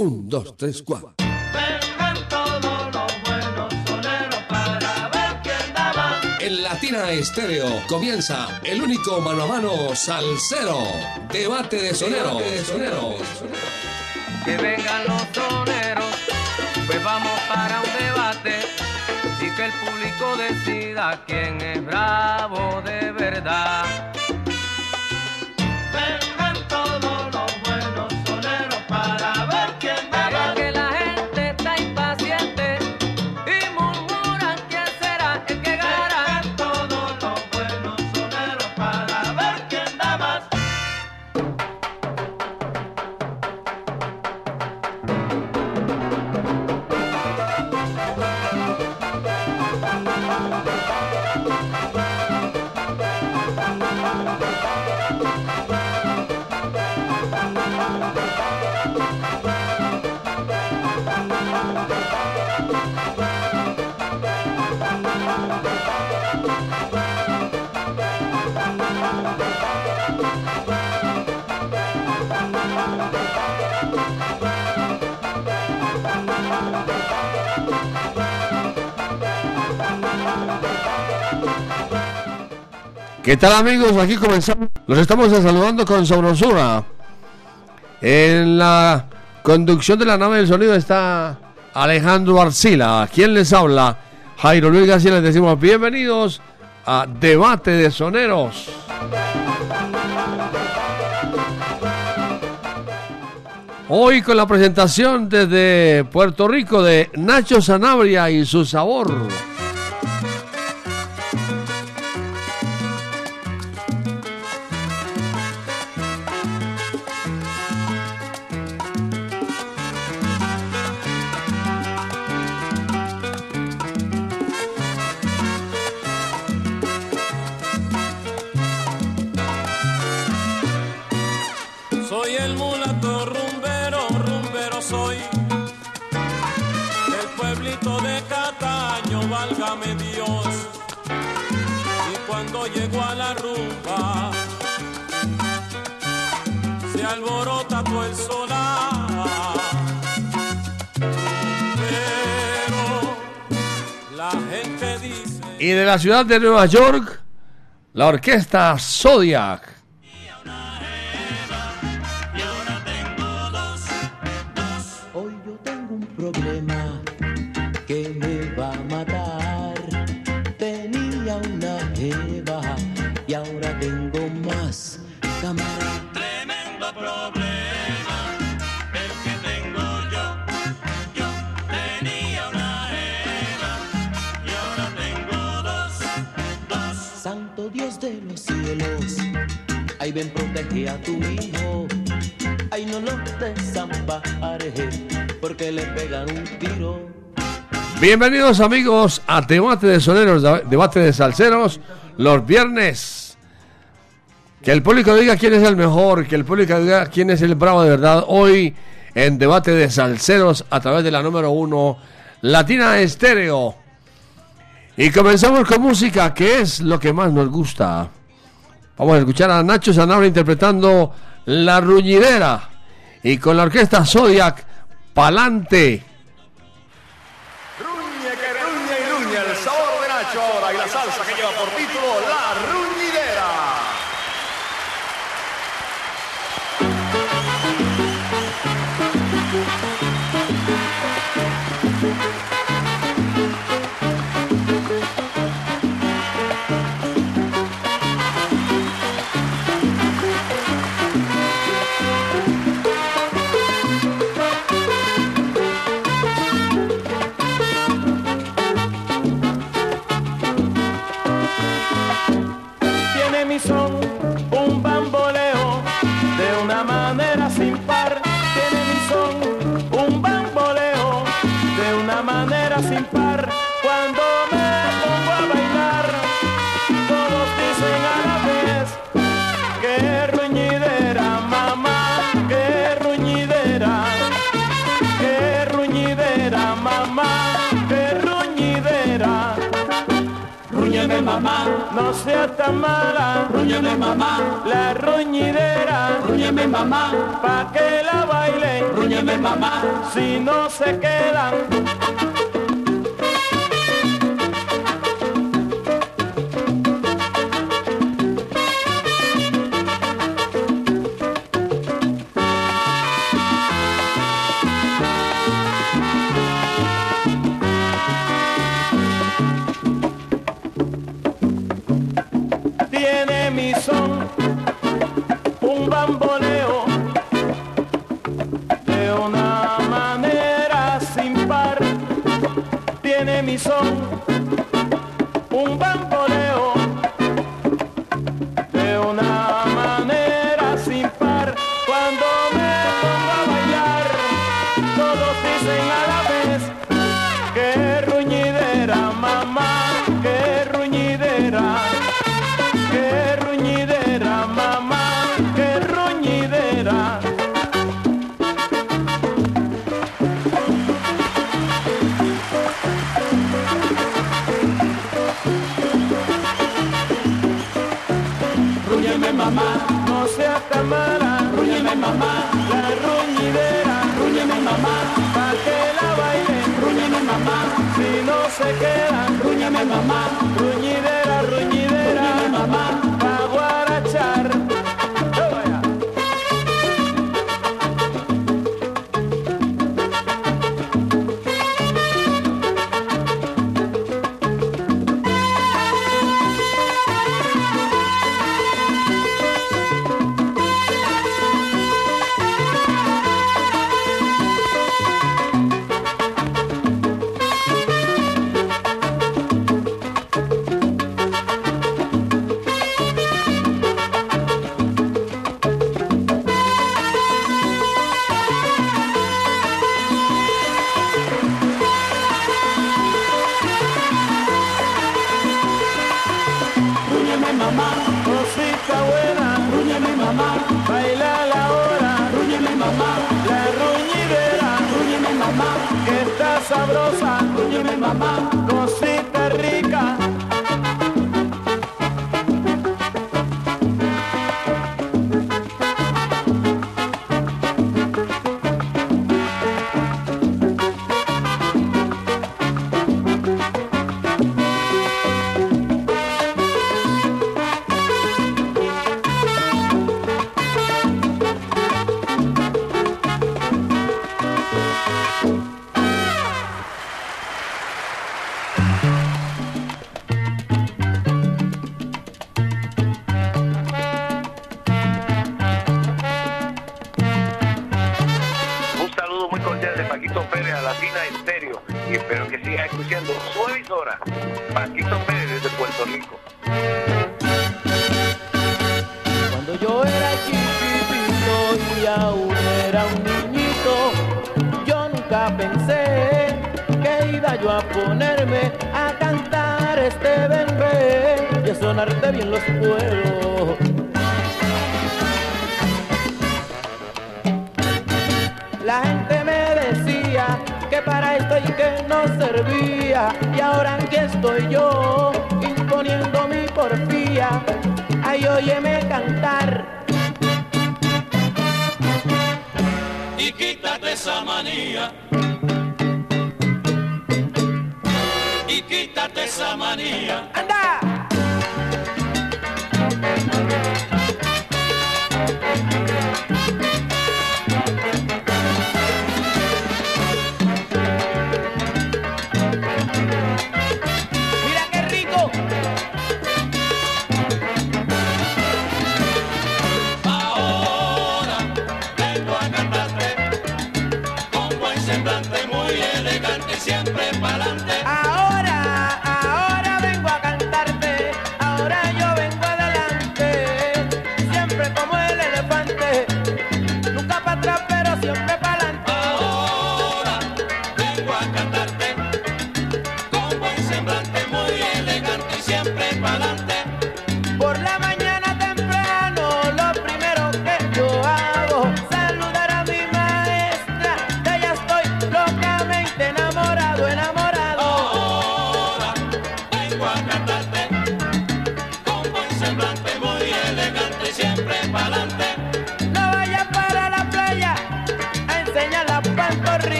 Un, dos, tres, cuatro. Vengan todos los buenos soneros para ver quién da más. En Latina Estéreo comienza el único mano a mano salsero. Debate de soneros. Que vengan los soneros, pues vamos para un debate y que el público decida quién es bravo de verdad. ¿Qué tal amigos? Aquí comenzamos. Los estamos saludando con sabrosura. En la conducción de la nave del sonido está Alejandro Arcila. ¿Quién les habla? Jairo Luis García. Les decimos bienvenidos a Debate de Soneros. Hoy con la presentación desde Puerto Rico de Nacho Sanabria y su sabor. La ciudad de Nueva York, la orquesta Zodiac. A tu hijo. No desampares porque le un tiro. Bienvenidos amigos a Debate de Soneros, de- Debate de Salseros, los viernes. Que el público diga quién es el mejor, que el público diga quién es el bravo de verdad. Hoy en Debate de Salseros a través de la número uno, Latina Estéreo. Y comenzamos con música, que es lo que más nos gusta. Vamos a escuchar a Nacho Sanabria interpretando La Ruñidera. Y con la orquesta Zodiac, Palante. Ruñe que ruñe y ruñe el sabor de Nacho ahora y la salsa que lleva por título sin par cuando me pongo a bailar. Todos dicen a la vez que ruñidera, mamá, que ruñidera, que ruñidera, mamá, que ruñidera. Ruñeme mamá, no seas tan mala, ruñeme mamá, la ruñidera, ruñeme mamá, pa' que la bailen, ruñeme mamá, si no se quedan. bamboleo de una manera sin par. Tiene mi son se queda, gruñeme mamá.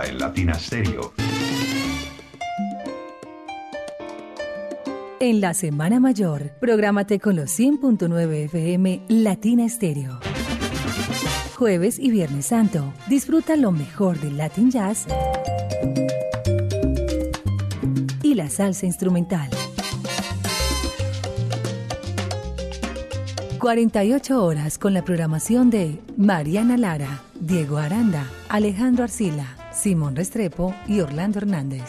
En Latina Stereo. En la Semana Mayor, prográmate con los 100.9 FM Latina Estéreo. Jueves y Viernes Santo, disfruta lo mejor del Latin Jazz y la salsa instrumental. 48 horas con la programación de Mariana Lara, Diego Aranda, Alejandro Arcila, Simón Restrepo y Orlando Hernández.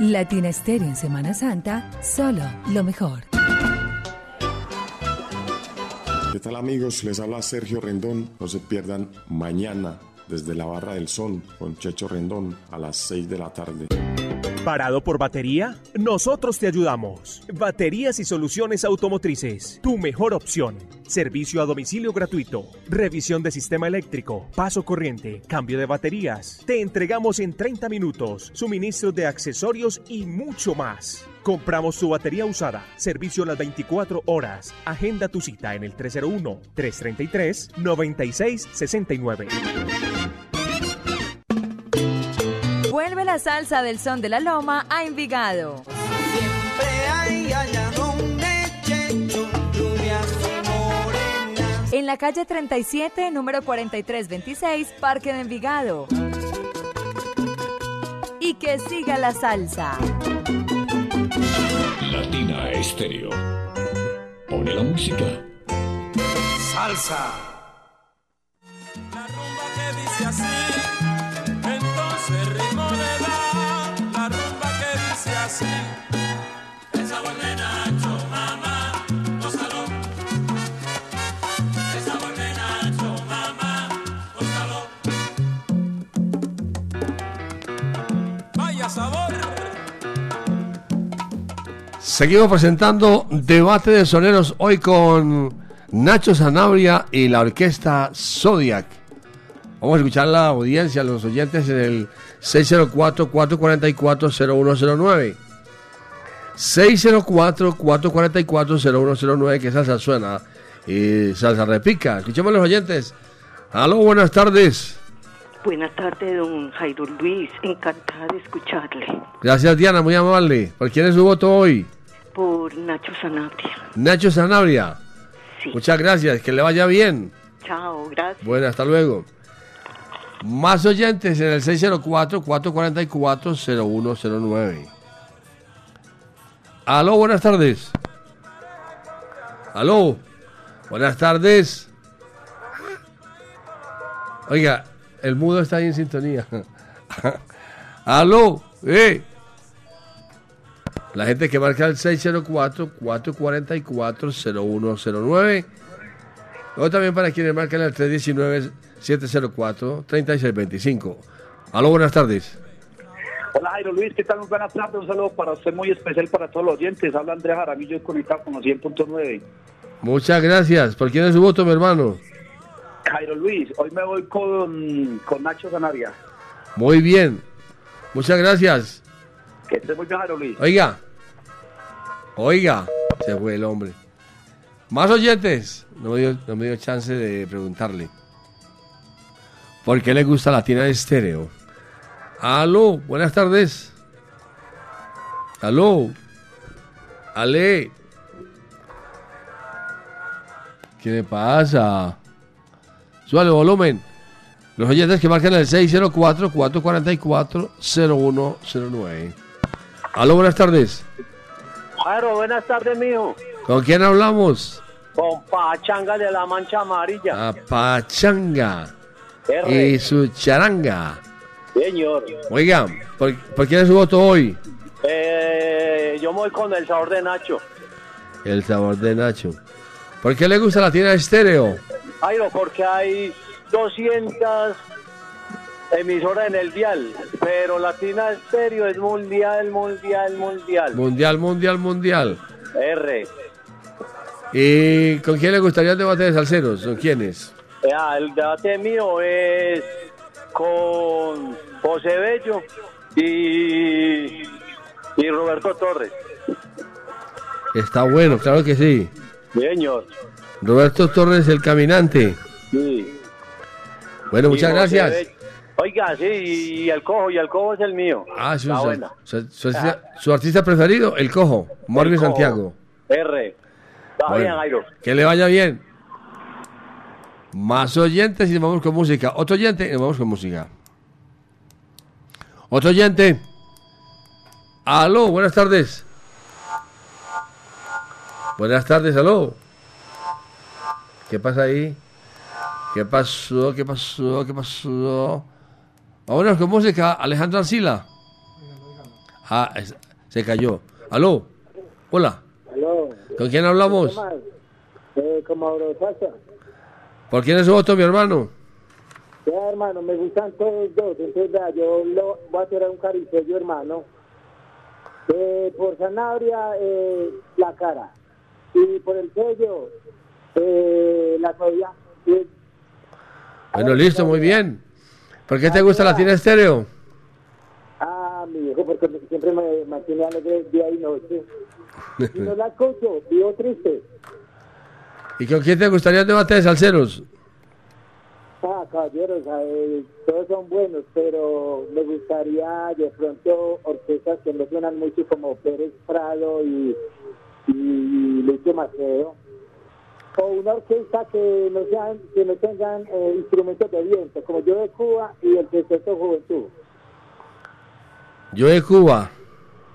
Latina Estéreo en Semana Santa, solo lo mejor. ¿Qué tal amigos? Les habla Sergio Rendón. No se pierdan mañana desde la Barra del Sol con Checho Rendón a las 6 de la tarde. ¿Parado por batería? Nosotros te ayudamos. Baterías y soluciones automotrices. Tu mejor opción. Servicio a domicilio gratuito. Revisión de sistema eléctrico. Paso corriente. Cambio de baterías. Te entregamos en 30 minutos. Suministro de accesorios y mucho más. Compramos tu batería usada. Servicio a las 24 horas. Agenda tu cita en el 301-333-9669. Vuelve la salsa del son de la loma a Envigado. En la calle 37, número 4326, Parque de Envigado. Y que siga la salsa. Latina Estéreo. Pone la música. Salsa. que dice así, Seguimos presentando Debate de Soneros hoy con Nacho Sanabria y la orquesta Zodiac. Vamos a escuchar la audiencia, los oyentes en el 604-444-0109. 604-444-0109, que salsa suena y salsa repica. Escuchemos a los oyentes. Aló, buenas tardes. Buenas tardes, don Jairo Luis. Encantada de escucharle. Gracias, Diana, muy amable. ¿Por quién es su voto hoy? Por Nacho Sanabria. Nacho Sanabria. Muchas gracias, que le vaya bien. Chao, gracias. Bueno, hasta luego. Más oyentes en el 604-444-0109. Aló, buenas tardes. Aló, buenas tardes. Oiga, el mudo está ahí en sintonía. Aló, eh. La gente que marca el 604-444-0109. O también para quienes marcan el 319-704-3625. Aló, buenas tardes. Hola Jairo Luis, ¿qué tal? Muy buenas tardes, un saludo para usted muy especial para todos los oyentes. Habla Andrea Jaramillo conectado con los 100.9. Muchas gracias. ¿Por quién es su voto, mi hermano? Jairo Luis, hoy me voy con, con Nacho Zanavia. Muy bien. Muchas gracias. Oiga. Oiga. Se fue el hombre. Más oyentes. No me dio, no me dio chance de preguntarle. ¿Por qué le gusta la tina de estéreo? Aló, buenas tardes. Aló. Ale. ¿Qué le pasa? Suale volumen. Los oyentes que marcan el 604-444-0109. Aló, buenas tardes. Jairo, buenas tardes, mijo. ¿Con quién hablamos? Con Pachanga de la Mancha Amarilla. A Pachanga. R. Y su charanga. Señor. Oiga, ¿por, ¿por quién es su voto hoy? Eh, yo me voy con el sabor de Nacho. El sabor de Nacho. ¿Por qué le gusta la tienda estéreo? Jairo, porque hay 200 emisoras en el dial, pero Latina Estéreo es mundial, mundial, mundial. Mundial, mundial, mundial. R. ¿Y con quién le gustaría el debate de salseros? ¿Con quiénes? Ya, el debate mío es con José Bello y, y Roberto Torres. Está bueno, claro que sí. Señor. Roberto Torres, el caminante. Sí. Bueno, muchas Y gracias. Oiga, sí, y el cojo, y el cojo es el mío. Ah, su, su- su- su artista, su artista preferido, El Cojo, Morgan. Santiago. R. Está Bueno, bien, Jairo. Que le vaya bien. Más oyentes y nos vamos con música. Otro oyente y nos vamos con música. Otro oyente. Aló, buenas tardes. Buenas tardes, aló. ¿Qué pasa ahí? ¿Qué pasó? ¿Qué pasó? ¿Qué pasó? Vámonos con música. Alejandro Arcila. Ah, es- se cayó. Aló. Hola. Aló. ¿Con quién hablamos? Eh, como Mauro Sasa. ¿Por quién es su voto, mi hermano? Ya, hermano, me gustan todos dos. Entonces, vea, yo lo, voy a tirar un caricello, hermano. Eh, por Sanabria, eh, la cara. Y por el sello, eh, la. Y- Bueno, listo, muy bien. ¿Por qué te gusta Latina Estéreo? ah, mi hijo, porque me- siempre me mantiene alegre día y noche. Y no la escucho, vivo triste. ¿Y con quién te gustaría un debate de salseros? Ah, caballeros, eh, todos son buenos, pero me gustaría de pronto orquestas que no suenan mucho como Pérez Prado y, y Lucho Maceo. O una orquesta que no sean, que no tengan eh, instrumentos de viento, como yo de Cuba y el Sexteto Juventud. Yo de Cuba.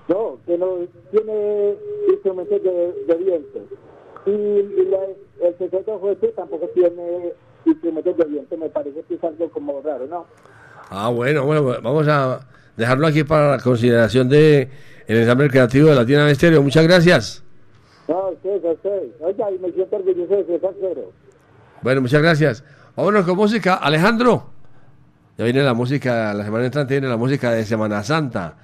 No, que no tiene instrumentos de, de viento. Y, y la- el Sexteto Juventud tampoco tiene instrumentos de viento, me parece que es algo como raro, ¿no? Ah, bueno, bueno, vamos a dejarlo aquí para la consideración de el ensamble creativo de Latina Estéreo. Muchas gracias. No, ustedes, ustedes. Oiga, y me siento orgulloso de ser. Bueno, muchas gracias. Vámonos con música. Alejandro. Ya viene la música, la semana entrante viene la música de Semana Santa.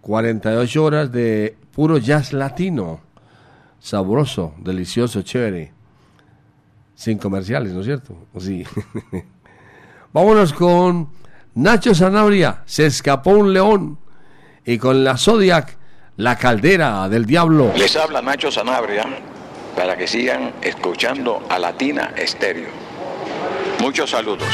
48 horas de puro jazz latino. Sabroso, delicioso, chévere. Sin comerciales, ¿no es cierto? Sí. Vámonos con Nacho Sanabria. Se escapó un león. Y con la Zodiac, la caldera del diablo. Les habla Nacho Sanabria para que sigan escuchando a Latina Estéreo. Muchos saludos.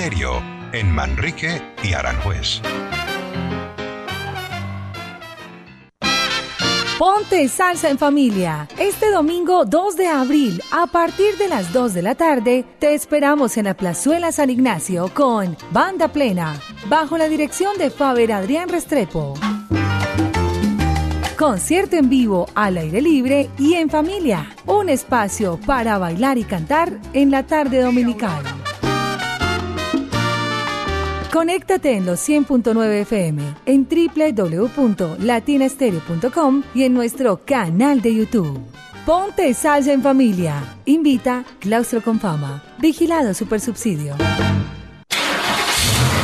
En Manrique y Aranjuez. Ponte salsa en familia. Este domingo 2 de abril, a partir de las 2 de la tarde, te esperamos en la Plazuela San Ignacio con Banda Plena, bajo la dirección de Faber Adrián Restrepo. Concierto en vivo al aire libre y en familia. Un espacio para bailar y cantar en la tarde dominical. Conéctate en los 100.9 FM, en www.latinastereo.com y en nuestro canal de YouTube. Ponte salsa en familia. Invita Claustro con Fama. Vigilado Supersubsidio.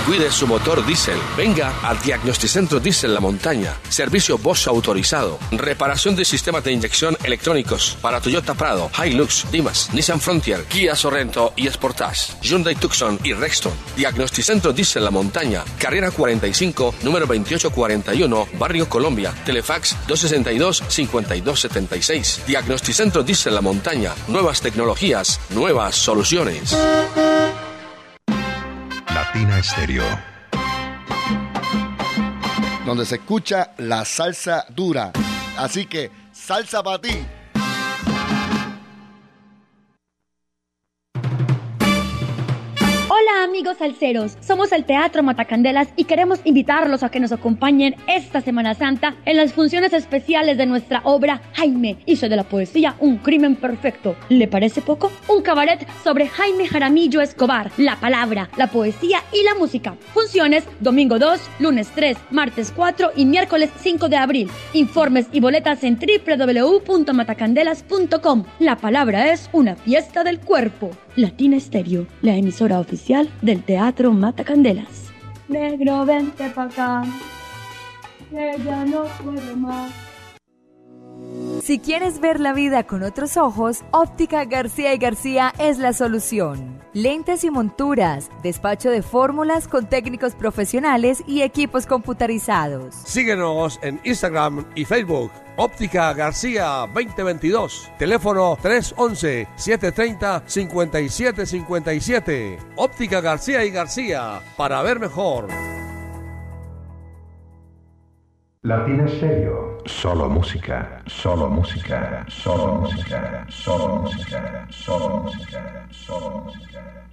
Cuide su motor diésel. Venga al Diagnosticentro Diesel La Montaña. Servicio Bosch autorizado. Reparación de sistemas de inyección electrónicos para Toyota Prado, Hilux, Dimas, Nissan Frontier, Kia Sorrento y Sportage, Hyundai Tucson y Rexton. Diagnosticentro Diesel La Montaña. Carrera 45, número 2841, Barrio Colombia. Telefax 262-5276. Diagnosticentro Diesel La Montaña. Nuevas tecnologías, nuevas soluciones. Latina. Donde se escucha la salsa dura. Así que, salsa para ti. Hola amigos salseros, somos el Teatro Matacandelas y queremos invitarlos a que nos acompañen esta Semana Santa en las funciones especiales de nuestra obra Jaime hizo de la poesía un crimen perfecto. ¿Le parece poco? Un cabaret sobre Jaime Jaramillo Escobar, la palabra, la poesía y la música. Funciones domingo 2, lunes 3, martes 4 y miércoles 5 de abril. Informes y boletas en www.matacandelas.com. La palabra es una fiesta del cuerpo. Latina Stereo, la emisora oficial del Teatro Matacandelas. Negro, vente pa' acá, que ya no puedo más. Si quieres ver la vida con otros ojos, Óptica García y García es la solución. Lentes y monturas, despacho de fórmulas con técnicos profesionales y equipos computarizados. Síguenos en Instagram y Facebook. Óptica García 2022. Teléfono 311-730-5757. Óptica García y García. Para ver mejor. Latina Stereo. Solo música, solo música, solo música, solo música, solo música, solo música.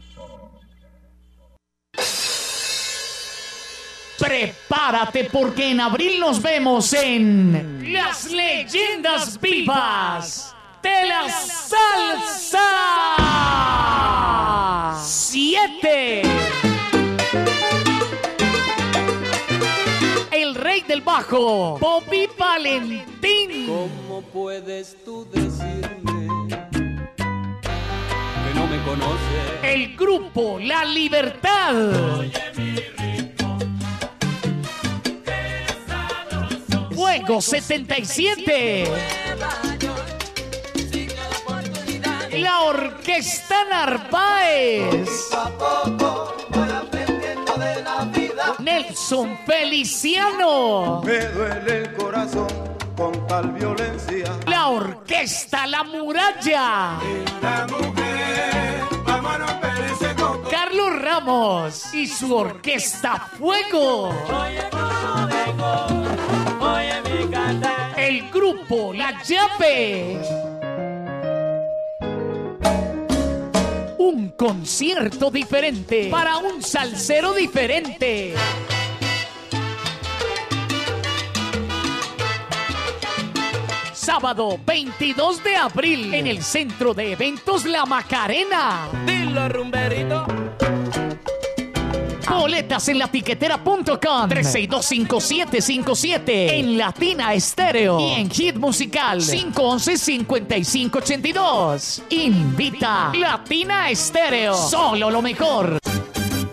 Prepárate porque en abril nos vemos en Las Leyendas Vivas de la Salsa 7. Rey del bajo, Bobby Valentín. ¿Cómo puedes tú decirme que no me conoces? El grupo La Libertad. Fuego 77. La Orquesta Narváez. Nelson Feliciano. Me duele el corazón con tal violencia. La Orquesta La Muralla. La mujer, Carlos Ramos y su Orquesta Fuego. El grupo La Llave. Un concierto diferente para un salsero diferente. Sábado 22 de abril en el Centro de Eventos La Macarena. Dilo, rumberito. Boletas en latiquetera.com 3625757 en Latina Estéreo y en Hit Musical 511-5582. Invita Latina Estéreo. Solo lo mejor.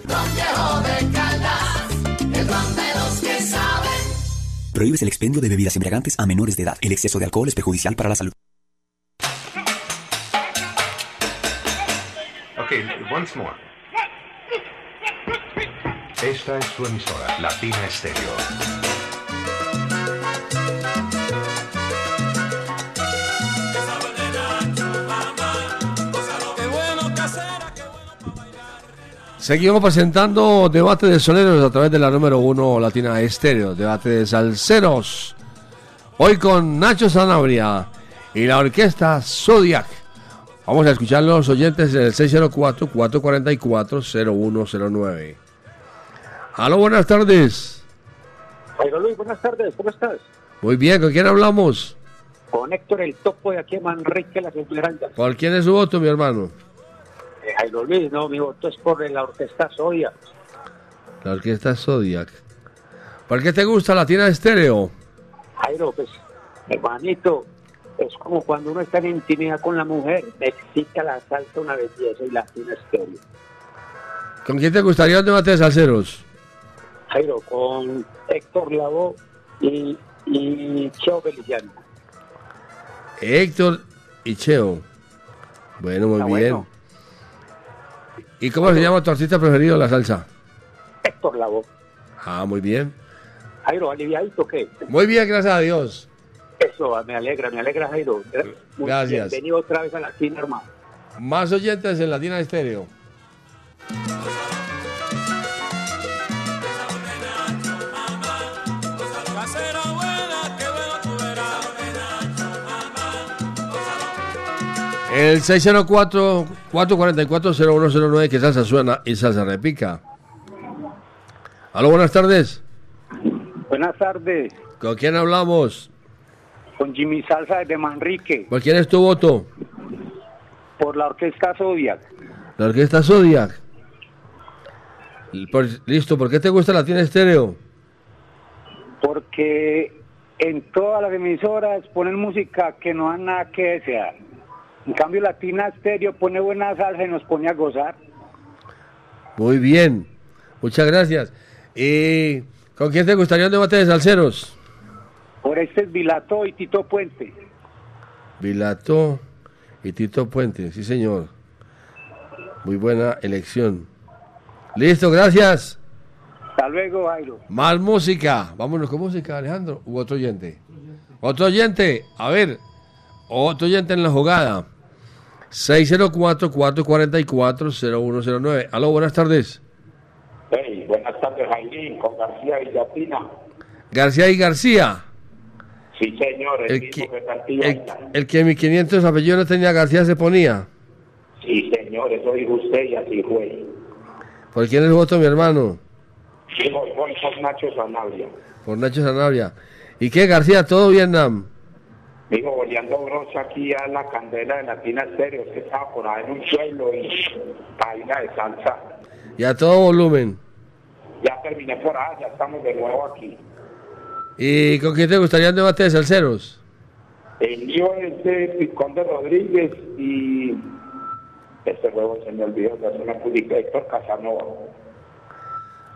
Ron de Caldas, el ron de los que saben. Prohíbes el expendio de bebidas embriagantes a menores de edad. El exceso de alcohol es perjudicial para la salud. Okay, once more. Esta es su emisora, Latina Stereo. Seguimos presentando debate de soneros a través de la número uno Latina Estéreo, debate de salseros. Hoy con Nacho Sanabria y la orquesta Zodiac. Vamos a escuchar los oyentes en el 604-444-0109. Aló, buenas tardes. Jairo Luis, buenas tardes, ¿cómo estás? Muy bien, ¿con quién hablamos? Con Héctor el Topo de aquí en Manrique, Las Esmeraldas. ¿Por quién es su voto, mi hermano? Eh, Jairo Luis, no, mi voto es por la orquesta Sodia. La orquesta Zodiac. ¿Por qué te gusta Latina Estéreo? Jairo, pues, hermanito, es como cuando uno está en intimidad con la mujer, me excita la salsa, una belleza y latina estéreo. ¿Con quién te gustaría un debate de salseros? Jairo, con Héctor Lavoe y, y Cheo Feliciano. Héctor y Cheo. Bueno, muy Está bien. bueno. ¿Y cómo se llama tu artista preferido de la salsa? Héctor Lavoe. Ah, muy bien. Jairo, aliviadito, ¿qué? Muy bien, gracias a Dios. Eso, me alegra, me alegra, Jairo. Muy Gracias. Bienvenido otra vez a la Latina, hermano. Más oyentes en Latina Estéreo. El 604-444-0109 que salsa suena y salsa repica. Aló, buenas tardes. Buenas tardes, ¿Con quién hablamos? con Jimmy Salsa de Manrique, ¿Por quién es tu voto? por la orquesta Zodiac. La orquesta Zodiac. Listo, ¿por qué te gusta Latina Estéreo? porque en todas las emisoras ponen música que no dan nada que desear. En cambio, Latina Stereo pone buena salsa y nos pone a gozar. Muy bien, muchas gracias. ¿Y con quién te gustaría un debate de salseros? Por este es Vilato y Tito Puente. Vilato y Tito Puente, sí señor. Muy buena elección. Listo, gracias. Hasta luego, Jairo. Más música. Vámonos con música, Alejandro. U otro oyente. Otro oyente. A ver. Otro oyente en la jugada. 604-444-0109. Aló, buenas tardes. Hey, buenas tardes, Jailín, con García Villatina. García y García. Sí, señor, el, El mismo que, el, el que en mi 500 apellido no tenía García se ponía. Sí, señor, eso dijo usted y así fue. ¿Por quién es el voto, mi hermano? Sí, voy, voy por Nacho Sanabria. Por Nacho Sanabria. ¿Y qué, García? ¿Todo Vietnam? Digo, boleando brocha aquí a la candela de Latina Estéreo, que estaba por ahí en un suelo y vaina de salsa. Y a todo volumen. Ya terminé por ahí, ya estamos de nuevo aquí. ¿Y con quién te gustaría un debate de salseros? El mío es de Picón de Rodríguez y este huevo se me olvidó de hacer una publica Héctor Casanova.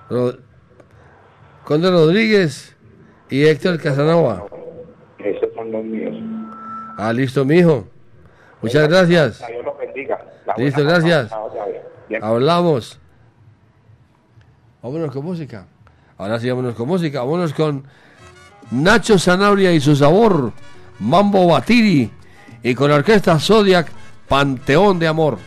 Ro- Conde Rodríguez y Héctor Casanova. Los míos. Ah, listo, mijo. Muchas gracias. Que Dios los bendiga. La buena Listo, gracias. Hablamos. Vámonos con música. Ahora sí, vámonos con música. Vámonos con Nacho Sanabria y su sabor, Mambo Batiri. Y con la orquesta Zodiac, Panteón de Amor.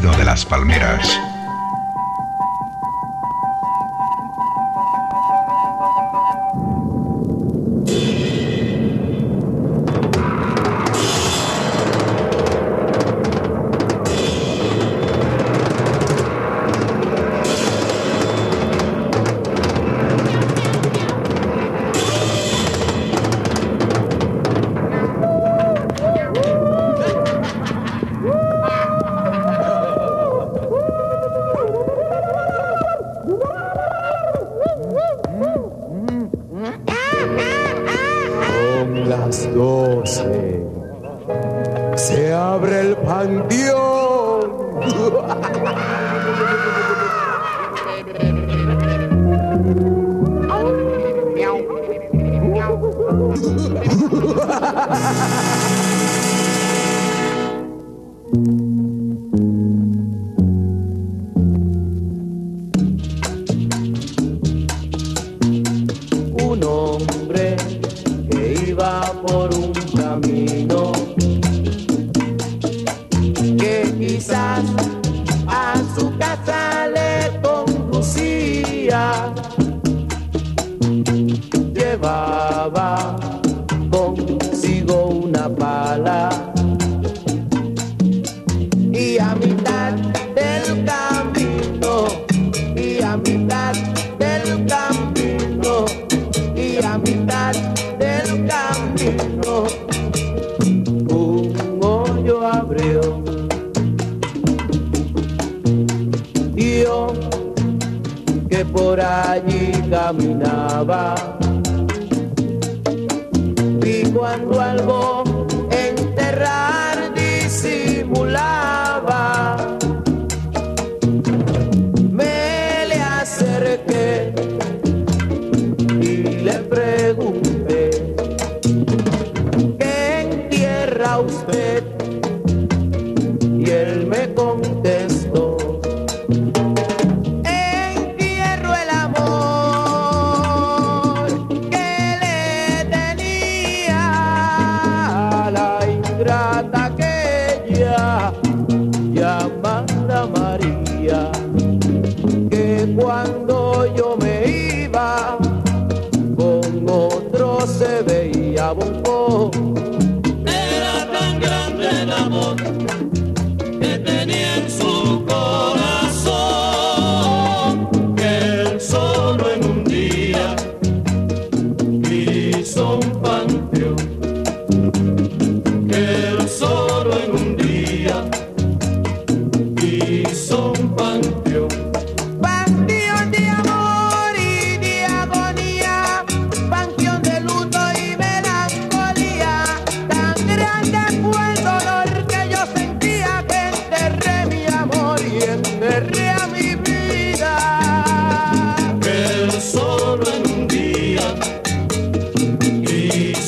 de las palmeras.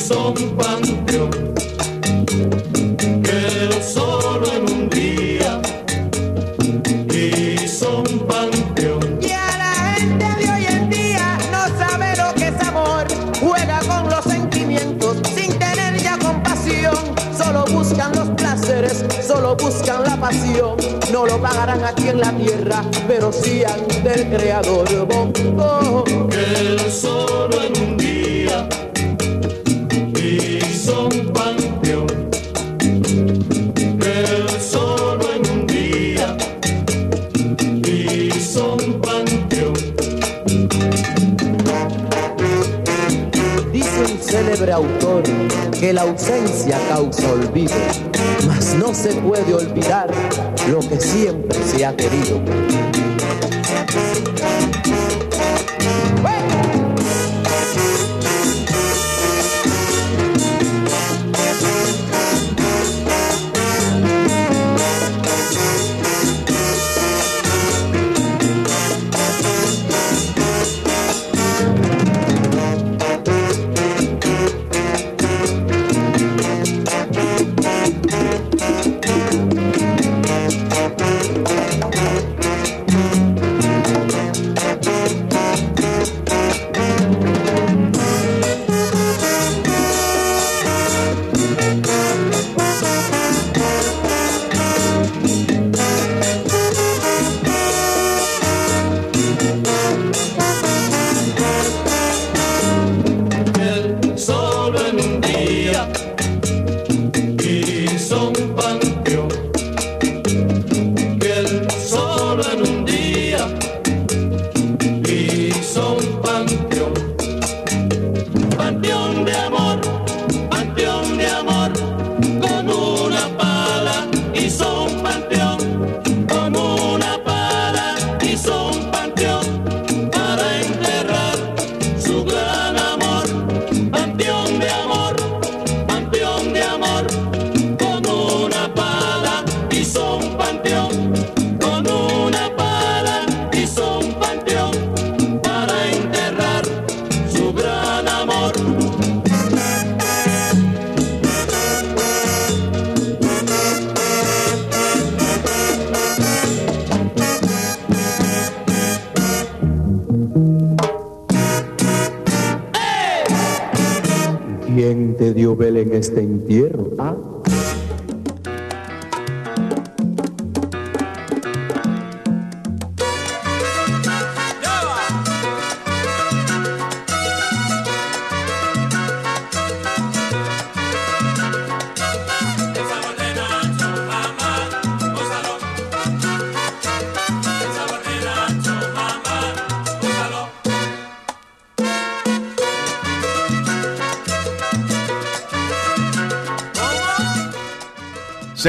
son panteón. Quedó solo en un día y son panteón. Y a la gente de hoy en día no sabe lo que es amor. Juega con los sentimientos sin tener ya compasión. Solo buscan los placeres, solo buscan la pasión. No lo pagarán aquí en la tierra, pero sí ante el creador. querido.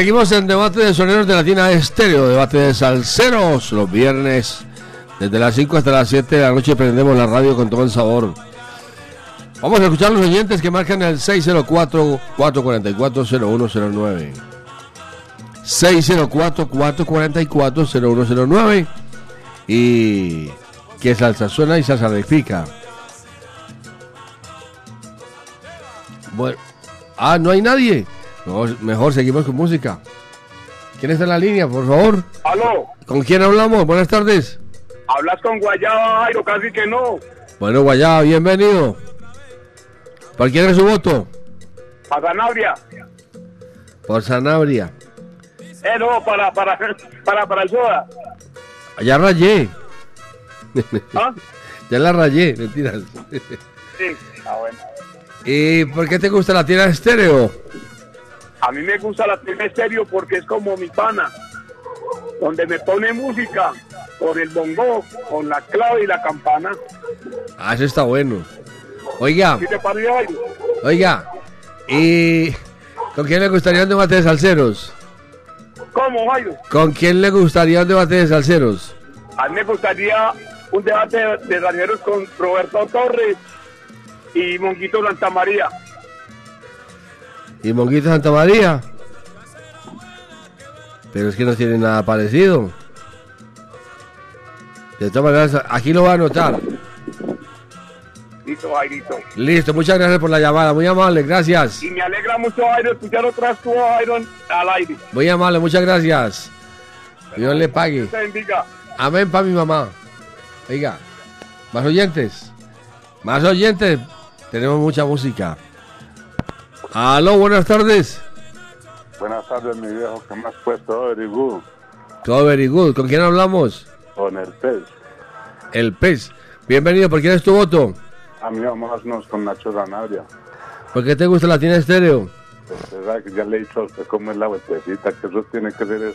Seguimos en debate de sonidos de Latina Estéreo, debate de salseros los viernes desde las 5 hasta las 7 de la noche prendemos la radio con todo el sabor. Vamos a escuchar los oyentes que marcan el 604-444-0109. 604-444-0109 y que salsa suena y salsa edifica. Bueno, ah, no hay nadie. Mejor, mejor seguimos con música. ¿Quién está en la línea, por favor? Aló, ¿Con quién hablamos? Buenas tardes. hablas con Guayaba, Jairo, casi que no. Bueno, Guayaba, bienvenido. ¿Por quién es su voto? Para Sanabria. Por Sanabria. Eh, no, para, para, para, para el soda. Ya rayé. ¿Ah? ya la rayé, mentiras. Sí, ah, bueno. ¿Y por qué te gusta la tierra estéreo? A mí me gusta la tele estéreo porque es como mi pana, donde me pone música con el bongo, con la clave y la campana. Ah, eso está bueno. Oiga, oiga. ¿Y con quién le gustaría un debate de salseros? ¿Cómo, Jairo? ¿Con quién le gustaría un debate de salseros? A mí me gustaría un debate de, rancheros con Roberto Torres y Monquito Santa María. ¿Y Monguito Santa María? Pero es que no tiene nada parecido. De todas maneras, aquí lo va a anotar. Listo, Jairito. Listo, muchas gracias por la llamada, muy amable, gracias. Y me alegra mucho, Jairo, escuchar otra vez tu voz, Jairo, al aire. Muy amable, muchas gracias. Dios le pague. Amén para mi mamá. Oiga, más oyentes. Más oyentes. Tenemos mucha música. Aló, buenas tardes. Buenas tardes, mi viejo. ¿Qué me has puesto? Very good. Todo very good. ¿Con quién hablamos? Con el pez. El pez. Bienvenido, ¿por quién es tu voto? A mí vámonos con Nacho Zanabria. ¿Por qué te gusta la tienda estéreo? Pues, que ya le he dicho a usted cómo es la vueltecita, que eso tiene que ser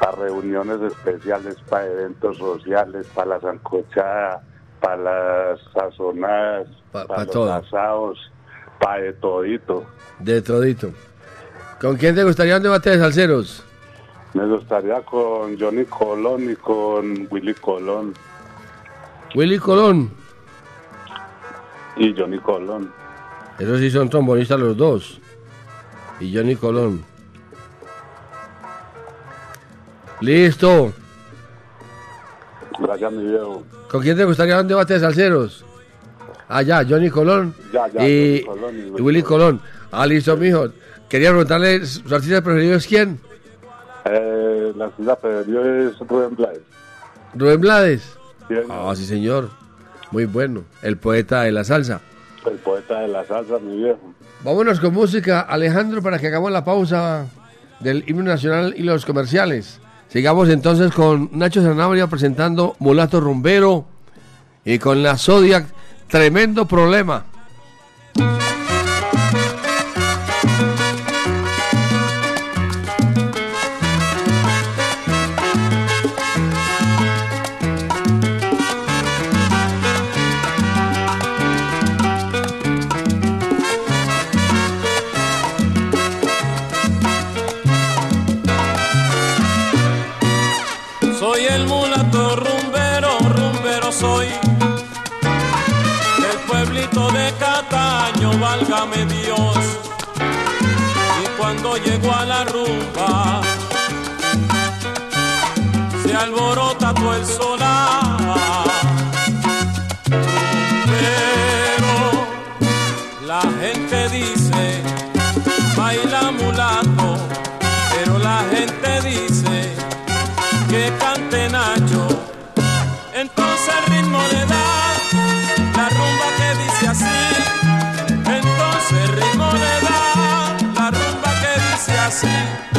para reuniones especiales, para eventos sociales, para la zancochada, para las sazonadas, para pa los todo. asados, para de todito. De todito. ¿Con quién te gustaría un debate de salseros? Me gustaría con Johnny Colón y con Willy Colón. Willy Colón. Y Johnny Colón. Esos sí son trombonistas los dos. Y Johnny Colón. Listo. Gracias, mi viejo. ¿Con quién te gustaría un debate de salseros? Ah, ya, Johnny Colón Ya, ya, y, Johnny Colón y Willy Colón. Ah, listo, mijo. Quería preguntarle, ¿su artista preferido es quién? Eh, la ciudad preferido es Rubén Blades. Rubén Blades. Sí, Ah, sí, señor. Muy bueno. El poeta de la salsa. El poeta de la salsa, mi viejo. Vámonos con música, Alejandro, para que hagamos la pausa del himno nacional y los comerciales. Sigamos entonces con Nacho Zanabria presentando Mulato Rumbero y con la Zodiac, tremendo problema. Válgame Dios. Y cuando llego a la rumba, se alborota todo el solar. Pero la gente dice, baila mulato, pero la gente dice que cante Nacho. Entonces el ritmo le da la rumba que dice así. Da la rumba que dice así.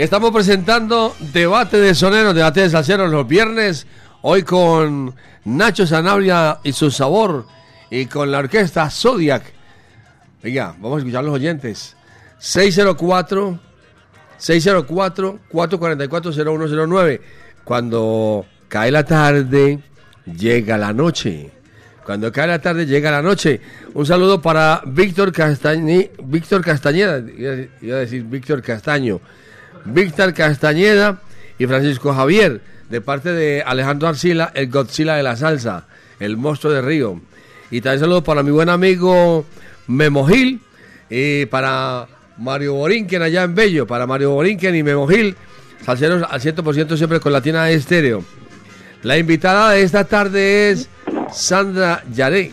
Estamos presentando debate de soneros, debate de salseros los viernes, hoy con Nacho Sanabria y su sabor, y con la orquesta Zodiac. Venga, vamos a escuchar a los oyentes. 604 604 444 0109. Cuando cae la tarde, llega la noche. Cuando cae la tarde, llega la noche. Un saludo para Víctor Castañe, Víctor Castañeda, iba a decir Víctor Castaño. Víctor Castañeda y Francisco Javier, de parte de Alejandro Arcila, el Godzilla de la salsa, el monstruo de Río. Y también saludo para mi buen amigo Memo Gil y para Mario Borinquen allá en Bello, para Mario Borinquen y Memo Gil, salseros al 100% siempre con Latina Estéreo. La invitada de esta tarde es Sandra Yaré.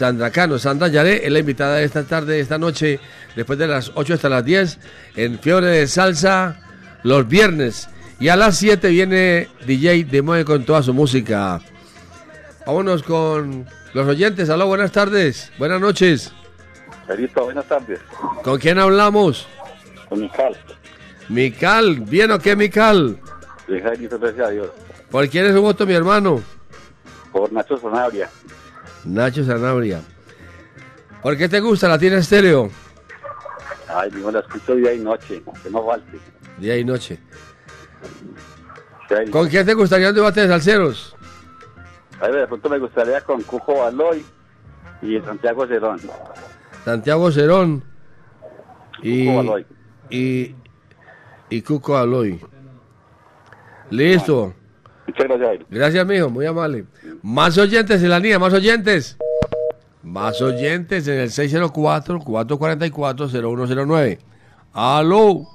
Sandra Cano, Sandra Yaré es la invitada de esta tarde, esta noche, después de las 8 hasta las 10, en Fiebre de Salsa, los viernes. Y a las 7 viene DJ de Mueve con toda su música. Vámonos con los oyentes. Aló, buenas tardes, buenas noches. Carito, buenas tardes. ¿Con quién hablamos? Con Mical. Mical, ¿bien o qué, Mical? De Jairito, gracias a Dios. ¿Por quién es su voto, mi hermano? Por Nacho Sanabria. Nacho Sanabria. ¿Por qué te gusta la tiene estéreo? Ay, digo, la escucho día y noche, que no falte. Día y noche. ¿Con quién te gustaría un debate de salseros? A ver, de pronto me gustaría con Cujo Baloy y Santiago Cerón. Santiago Cerón y, Cuco Baloy. y, y Cuco Aloy. Listo. Muchas gracias, Jairo. Gracias, mijo, muy amable. Más oyentes en la línea, más oyentes. Más oyentes en el 604-444-0109. Aló.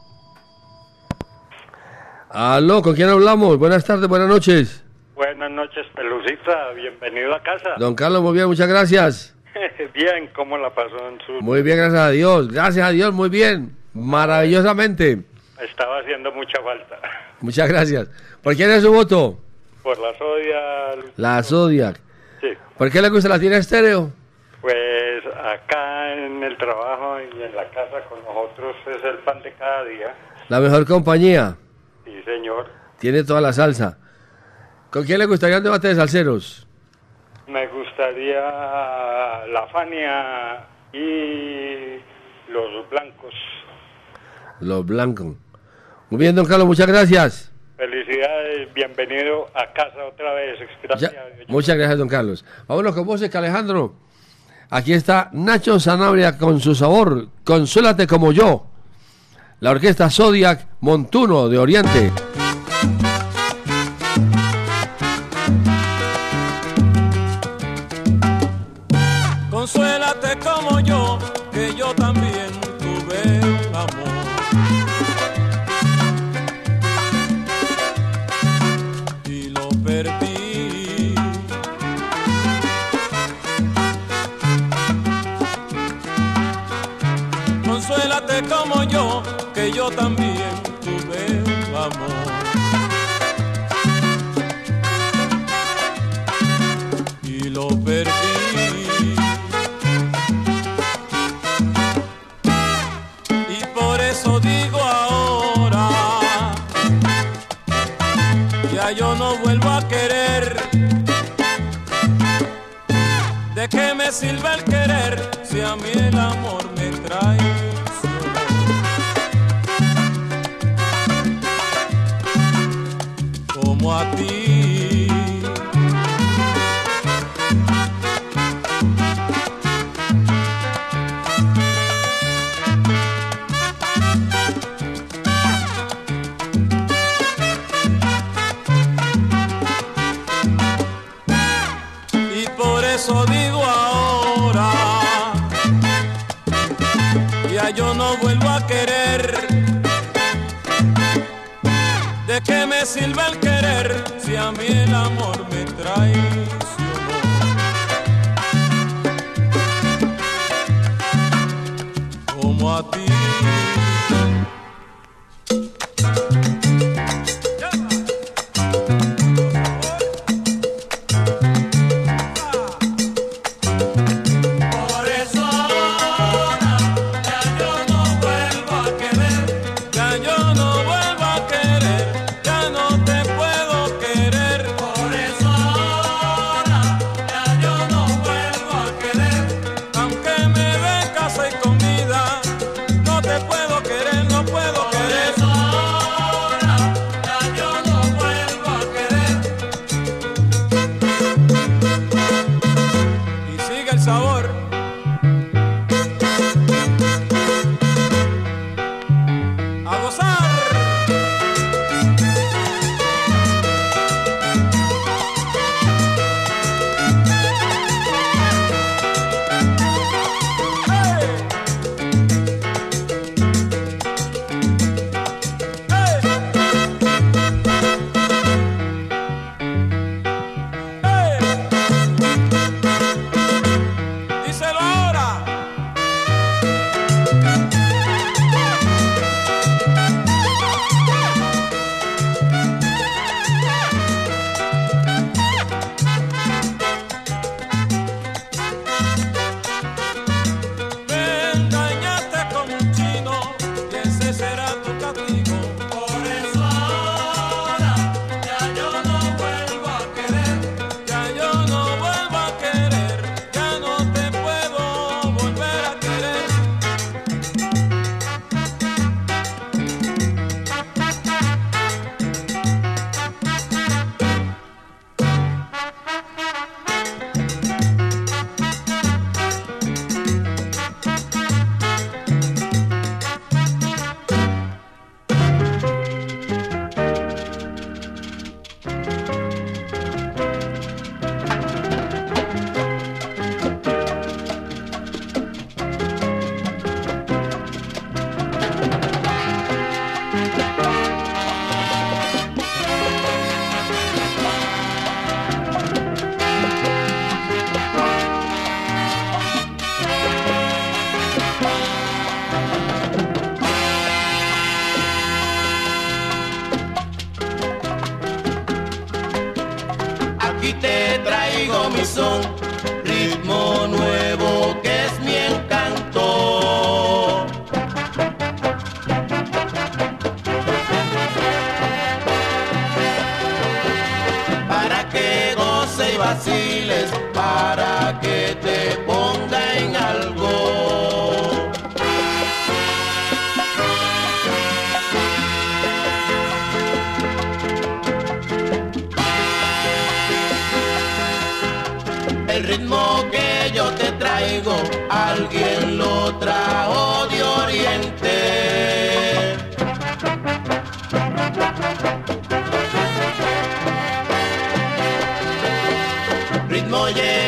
Aló, ¿con quién hablamos? Buenas tardes, buenas noches. Buenas noches, Pelucita. Bienvenido a casa. Don Carlos, muy bien, muchas gracias. bien, ¿cómo la pasó en su... Muy bien, gracias a Dios. Gracias a Dios, muy bien. Maravillosamente. Estaba haciendo mucha falta. Muchas gracias. ¿Por quién es su voto? Por la sodia... La Zodiac. Sí. ¿Por qué le gusta la tiene estéreo? Pues acá en el trabajo y en la casa con nosotros es el pan de cada día. La mejor compañía. Sí, señor. Tiene toda la salsa. ¿Con quién le gustaría un debate de salseros? Me gustaría la Fania y los blancos. Los blancos. Muy bien, don Carlos, muchas gracias. Felicidades, bienvenido a casa otra vez. Gracias. Ya- muchas gracias, don Carlos. Vámonos con música, Alejandro. Aquí está Nacho Sanabria con su sabor. Consuélate como yo. La orquesta Zodiac Montuno de Oriente. Consuélate como yo, que yo también me sirve el querer si a mí el amor me trae? Como a ti. Y por eso digo sirve el querer si a mí el amor me trae? El ritmo que yo te traigo, alguien lo trajo de oriente. Ritmo yeah.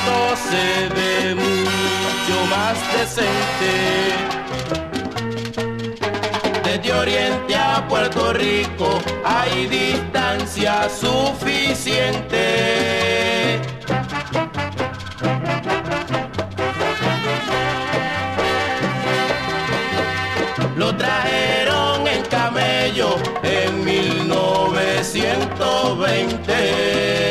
esto se ve mucho más decente. Desde Oriente a Puerto Rico hay distancia suficiente. Lo trajeron en camello en 1920.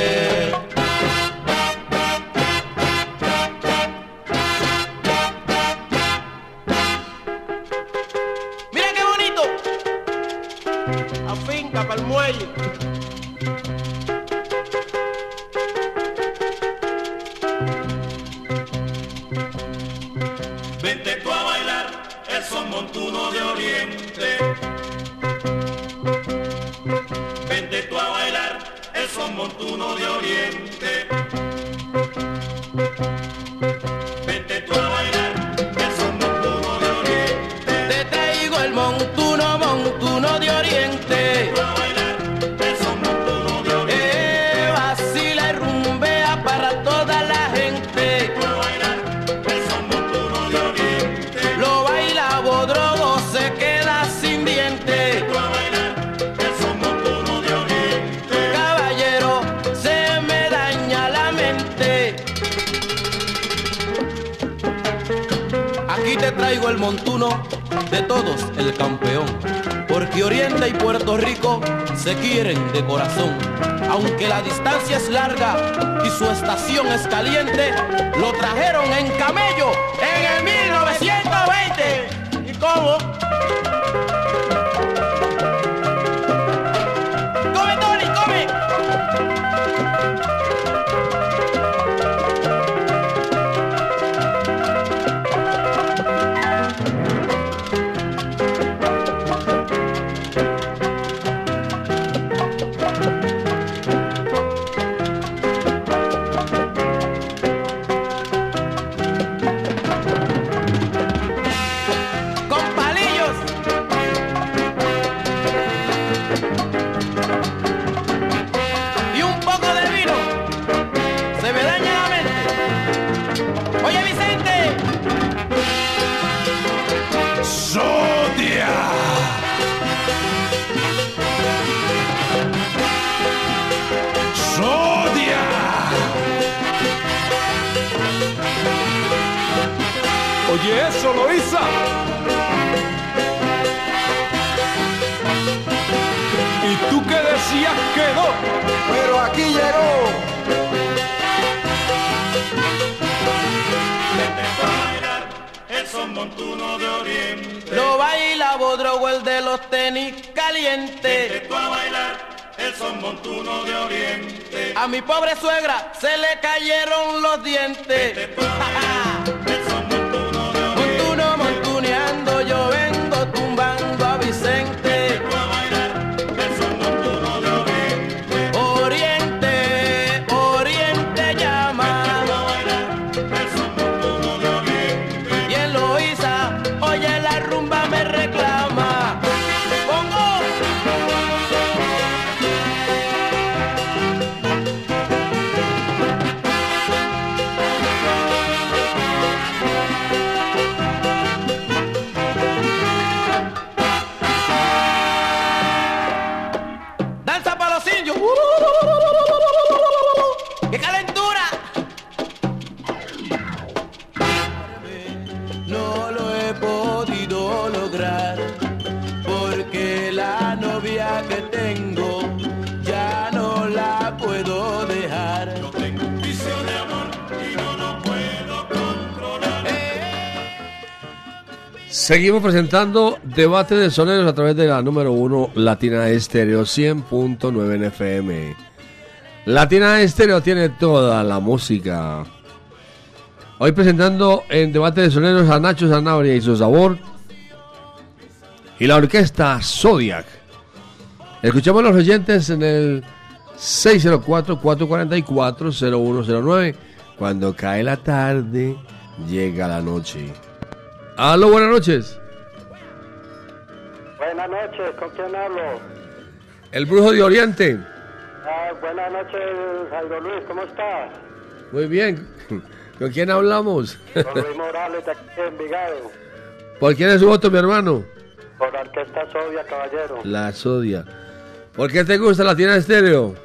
Oye, eso, Loisa. ¿Y tú qué decías que no? Pero aquí llegó. Son montuno de oriente. Lo baila Bodrogo, el de los tenis calientes. Vente tú a bailar el son montuno de oriente. A mi pobre suegra se le cayeron los dientes. Montuno, Seguimos presentando Debate de Soneros a través de la número 1 Latina Estéreo 100.9 en FM. Latina Estéreo tiene toda la música. Hoy presentando en Debate de Soneros a Nacho Zanabria y su sabor. Y la orquesta Zodiac. Escuchamos a los oyentes en el 604-444-0109. Cuando cae la tarde, llega la noche. Aló, buenas noches. Buenas noches, ¿con quién hablo? El brujo de Oriente. Ah, buenas noches, Jairo Luis, ¿cómo estás? Muy bien. ¿Con quién hablamos? Con Luis Morales de aquí de Envigado, ¿Por quién es su voto, mi hermano? por la Orquesta Sodia, caballero, La Sodia. ¿Por qué te gusta la tienda estéreo?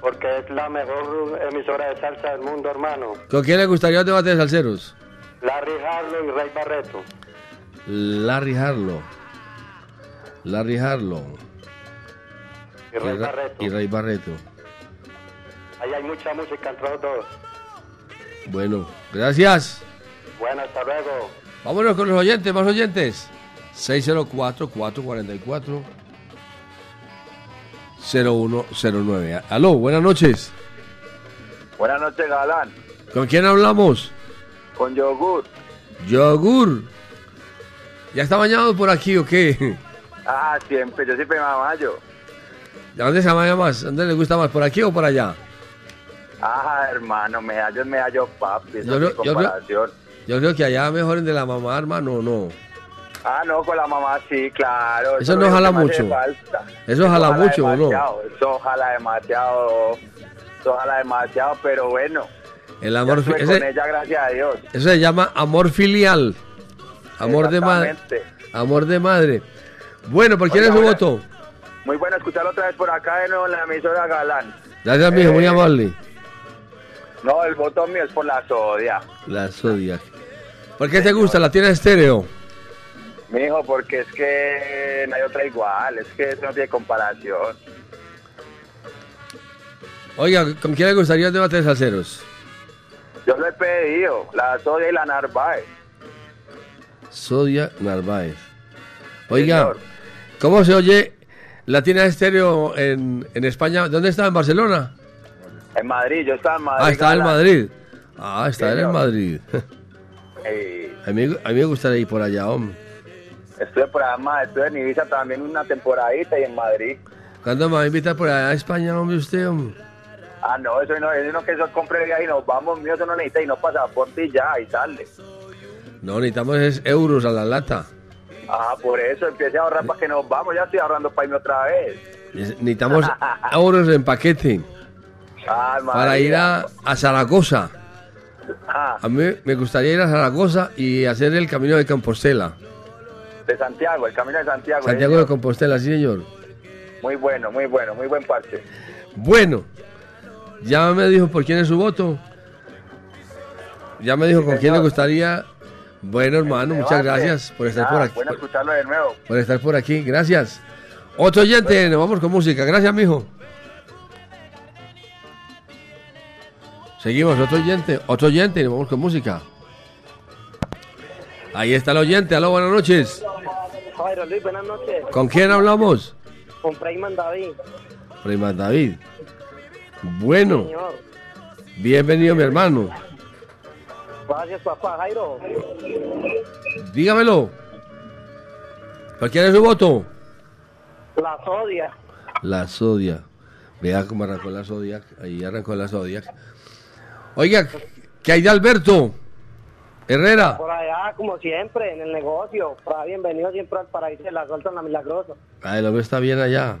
porque es la mejor emisora de salsa del mundo, hermano. ¿Con quién le gustaría un debate de salseros? Larry Harlow y Rey Barreto. Larry Harlow. Larry Harlow. Y Rey Ra- Barreto. y Rey Barreto. Ahí hay mucha música entre los dos. Bueno, gracias. Bueno, hasta luego. Vámonos con los oyentes, más oyentes. 604-444-0109. Aló, buenas noches. Buenas noches, Galán. ¿Con quién hablamos? Con yogur. Yogur. ¿Ya está bañado por aquí o qué? Ah, siempre, yo siempre me amayo. ¿De dónde se baña más? ¿Dónde le gusta más? ¿Por aquí o por allá? Ah, hermano, me hallo, me hallo, papi. Esa Yo es mi creo- yo creo- comparación. Yo creo que allá mejor el de la mamá, hermano, no. Ah, no, con la mamá sí, claro. Eso no jala mucho. Eso jala mucho, ¿o no? Eso jala demasiado. Eso jala demasiado, pero bueno. El ya amor, estuve fi- ese- con ella, gracias a Dios. eso se llama amor filial. Amor de madre. Amor de madre. Bueno, ¿por quién es su voto? Muy bueno escucharlo otra vez por acá de nuevo en la emisora Galán. Gracias, mijo, muy Eh, amable. No, el voto mío es por la Sodia. La Zodiac. ¿Por qué te gusta? ¿La tiene estéreo? Mijo, porque es que no hay otra igual, es que no tiene comparación. Oiga, ¿con quién le gustaría el debate de salseros? Yo lo he pedido, la Sodia y la Narváez. Sodia Narváez. Oiga, ¿cómo se oye la tiene estéreo en, en España? ¿Dónde está? ¿En Barcelona? En Madrid, yo estaba en Madrid. Ah, está en. Madrid. Ah, está en Señor. Madrid. Eh, A mí, a mí me gustaría ir por allá, hombre. estuve por allá, estuve en Ibiza también una temporadita y en Madrid. ¿Cuándo me va a invitar por allá a España, hombre, usted, hombre? Ah, no, eso no, eso no que eso compre viaje y nos vamos, mío, eso no necesita y no pasaporte y ya, y sale. No, necesitamos es euros a la lata. Ah, por eso empiece a ahorrar para que nos vamos, ya estoy ahorrando para irme otra vez. Necesitamos euros en paquete Ah, para ir a, a Zaragoza. Ah, A mí me gustaría ir a Zaragoza y hacer el camino de Compostela. de Santiago, el camino de Santiago. Santiago eh, de Compostela, sí, señor. Muy bueno, muy bueno, muy buen parche. Bueno, ya me dijo por quién es su voto. Ya me dijo con quién le gustaría. Bueno, hermano, muchas Debate. gracias por estar Ah, por aquí. Bueno escucharlo de nuevo. Por estar por aquí, gracias. Otro oyente, nos vamos con música. Gracias, mijo. Seguimos, otro oyente, otro oyente, nos vamos con música. Ahí está el oyente, aló, buenas noches. Jairo Luis, buenas noches. ¿Con quién hablamos? Con Freyman David. Prima David. Bueno, Señor. bienvenido, mi hermano. Gracias, papá. Jairo. Dígamelo. ¿Por quién es su voto? La Sodia. La Zodiac. Vea cómo arrancó la Zodiac. Ahí arrancó la Zodiac. Oiga, ¿qué hay de Alberto? Herrera. Por allá, como siempre, en el negocio. Para bienvenido siempre al paraíso de la Salsa en la Milagrosa. Ah, el hombre está bien allá.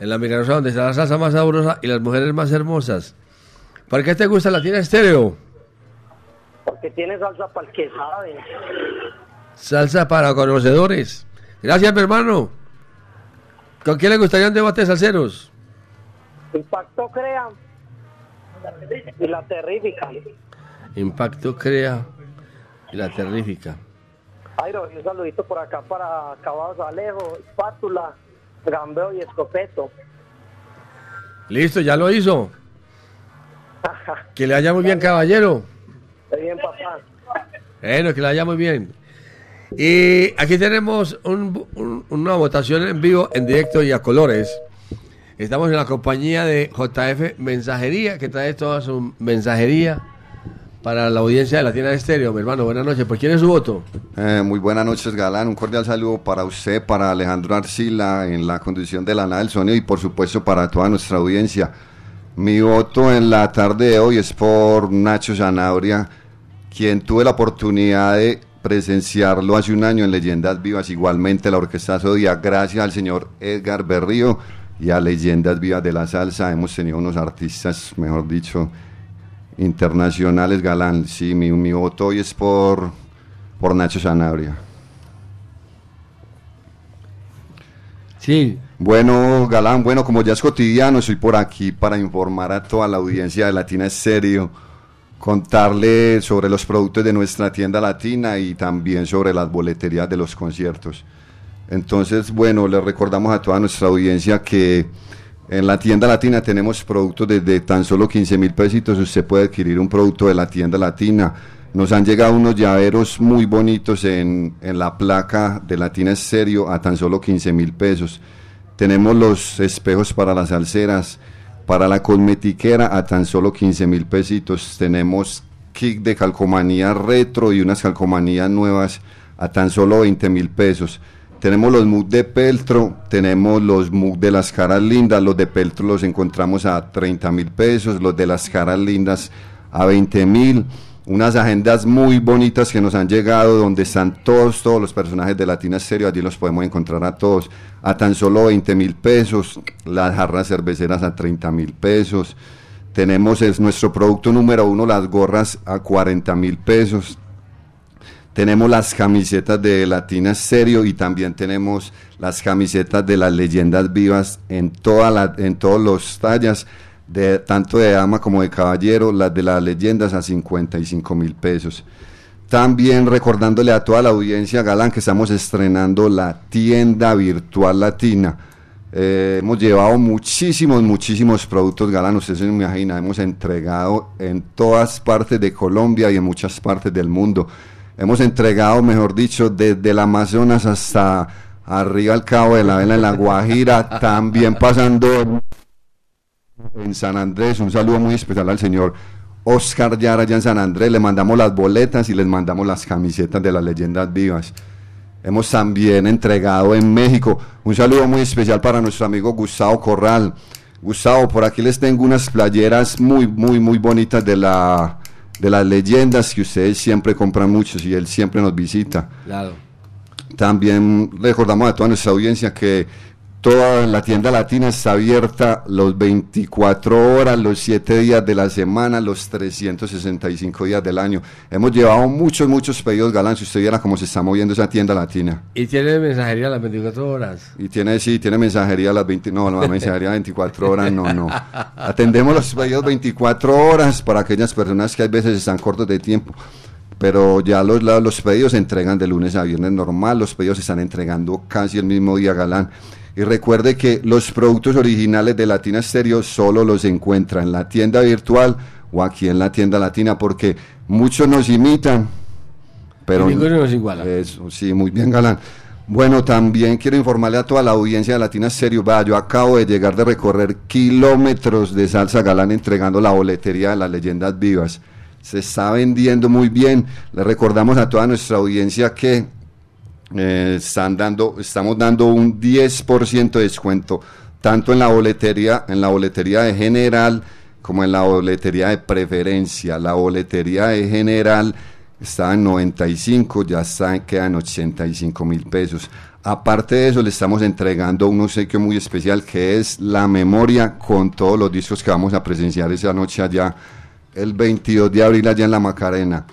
En la milagrosa donde está la salsa más sabrosa y las mujeres más hermosas. ¿Por qué te gusta la tiene estéreo? Porque tiene salsa para el que sabe. Salsa para conocedores. Gracias, mi hermano. ¿Con quién le gustaría un debate de salseros? Impacto crea. Y la terrífica. Impacto crea y la terrífica. Jairo, y un saludito por acá para Caballos Alejo, Espátula, Gambeo y Escopeto. Listo, ya lo hizo. Que le vaya muy bien, caballero. Muy bien, papá. Bueno, que le vaya muy bien. Y aquí tenemos un- un- una votación en vivo, en directo y a colores. Estamos en la compañía de JF Mensajería, que trae toda su mensajería para la audiencia de Latina Estéreo. Mi hermano, buenas noches. ¿Por quién es su voto? Eh, muy buenas noches, Galán. Un cordial saludo para usted, para Alejandro Arcila en la conducción de la nada del sonido y por supuesto para toda nuestra audiencia. Mi voto en la tarde de hoy es por Nacho Zanabria, quien tuve la oportunidad de presenciarlo hace un año en Leyendas Vivas, igualmente la Orquesta Sodia, gracias al señor Edgar Berrío y a Leyendas Vivas de la Salsa. Hemos tenido unos artistas, mejor dicho, internacionales, Galán. Sí, mi, mi voto hoy es por, por Nacho Sanabria. Sí. Bueno, Galán, bueno, como ya es cotidiano, estoy por aquí para informar a toda la audiencia de Latina Estéreo, contarle sobre los productos de nuestra tienda latina y también sobre las boleterías de los conciertos. Entonces, bueno, le recordamos a toda nuestra audiencia que en la tienda latina tenemos productos desde tan solo 15 mil pesitos. Usted puede adquirir un producto de la tienda latina. Nos han llegado unos llaveros muy bonitos en, la placa de Latina Estéreo a tan solo 15 mil pesos. Tenemos los espejos para las alceras, para la cosmetiquera a tan solo 15 mil pesitos. Tenemos kit de calcomanía retro y unas calcomanías nuevas a tan solo 20 mil pesos. Tenemos los MUG de Peltro, tenemos los MUG de las caras lindas, los de Peltro los encontramos a 30 mil pesos, los de las caras lindas a 20 mil. Unas agendas muy bonitas que nos han llegado donde están todos, todos los personajes de Latina Stereo, allí los podemos encontrar a todos a tan solo 20 mil pesos, las jarras cerveceras a 30 mil pesos. Tenemos es nuestro producto número uno, las gorras a 40 mil pesos. Tenemos las camisetas de Latina Stereo y también tenemos las camisetas de las leyendas vivas en, toda la, en todos los tallas, de, tanto de dama como de caballero, las de las leyendas a 55 mil pesos. También recordándole a toda la audiencia Galán que estamos estrenando la tienda virtual latina. Eh, hemos llevado muchísimos, muchísimos productos Galán, usted se imagina, hemos entregado en todas partes de Colombia y en muchas partes del mundo. Hemos entregado, mejor dicho, desde el Amazonas hasta arriba al Cabo de la Vela en La Guajira, también pasando en San Andrés. Un saludo muy especial al señor Oscar Yara allá en San Andrés. Le mandamos las boletas y les mandamos las camisetas de las leyendas vivas. Hemos también entregado en México. Un saludo muy especial para nuestro amigo Gustavo Corral. Gustavo, por aquí les tengo unas playeras muy, muy, muy bonitas de la de las leyendas que ustedes siempre compran muchos y él siempre nos visita. Claro. También recordamos a toda nuestra audiencia que toda la tienda latina está abierta los 24 horas, los 7 días de la semana, los 365 días del año. Hemos llevado muchos, muchos pedidos, Galán, si usted viera cómo se está moviendo esa tienda latina. Y tiene mensajería a las 24 horas. Y tiene, sí, tiene mensajería a las 20, no, no, mensajería a 24 horas, no, no. Atendemos los pedidos 24 horas para aquellas personas que a veces están cortos de tiempo. Pero ya los, la- los pedidos se entregan de lunes a viernes normal, los pedidos se están entregando casi el mismo día, Galán. Y recuerde que los productos originales de Latina Stereo solo los encuentra en la tienda virtual o aquí en la tienda latina, porque muchos nos imitan, pero Y ninguno nos iguala. Eso, sí, muy bien, Galán. Bueno, también quiero informarle a toda la audiencia de Latina Stereo, vea, yo acabo de llegar de recorrer kilómetros de salsa Galán entregando la boletería de las leyendas vivas. Se está vendiendo muy bien. Le recordamos a toda nuestra audiencia que eh, están dando, estamos dando un 10% de descuento, tanto en la boletería, en la boletería de general como en la boletería de preferencia. La boletería de general está en 95, ya está, en 85 mil pesos. Aparte de eso, le estamos entregando un obsequio muy especial que es la memoria con todos los discos que vamos a presenciar esa noche allá, el 22 de abril allá en la Macarena.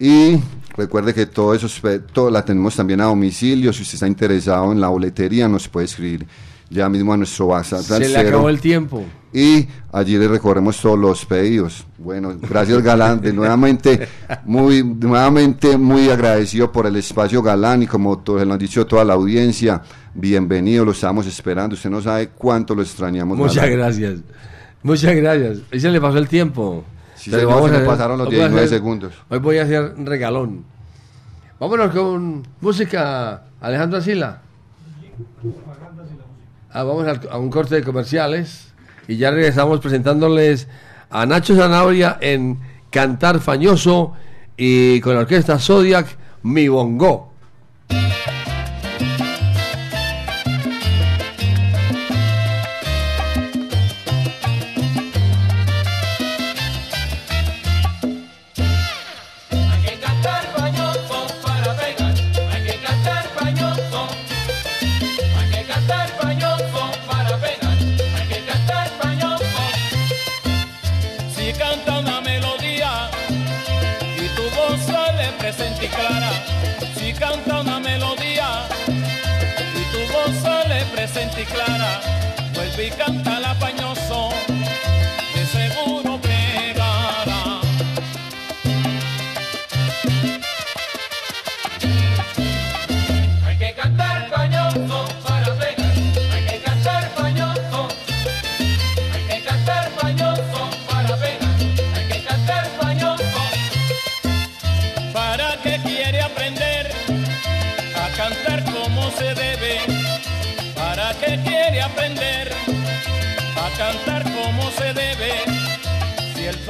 Y recuerde que todo eso todo la tenemos también a domicilio. Si usted está interesado en la boletería, nos puede escribir ya mismo a nuestro WhatsApp. Se le acabó el tiempo. Y allí le recorremos todos los pedidos. Bueno, gracias Galán, de nuevamente muy, nuevamente muy agradecido por el espacio Galán y como todos lo han dicho toda la audiencia, bienvenido, lo estamos esperando. Usted no sabe cuánto lo extrañamos. Muchas Galán. gracias. Muchas gracias. Ahí se le pasó el tiempo. Se a me hacer- pasaron los hoy voy a 19 hacer- segundos. Hoy voy a hacer un regalón. Vámonos con música, Alejandro Asila. Ah, vamos al- a un corte de comerciales y ya regresamos presentándoles a Nacho Zanabria en Cantar Fañoso y con la orquesta Zodiac, Mi Bongo. Y canta la pañoso,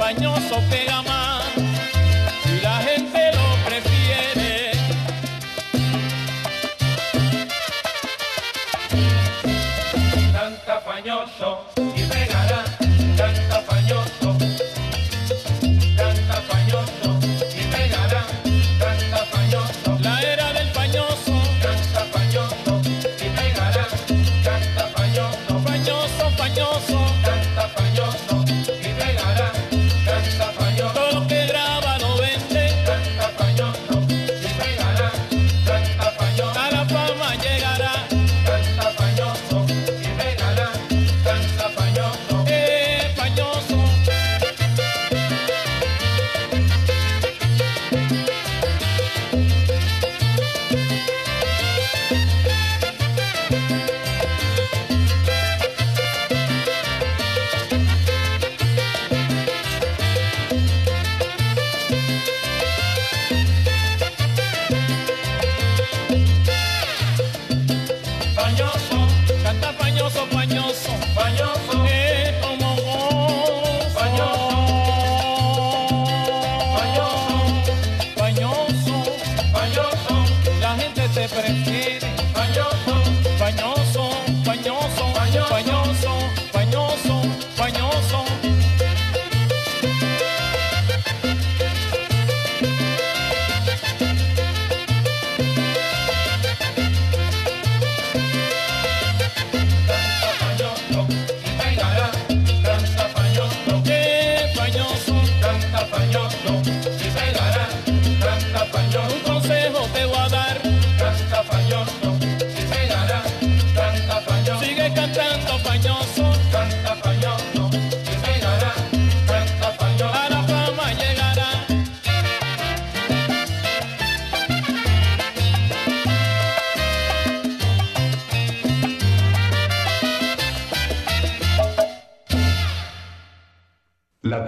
Fañoso pega más,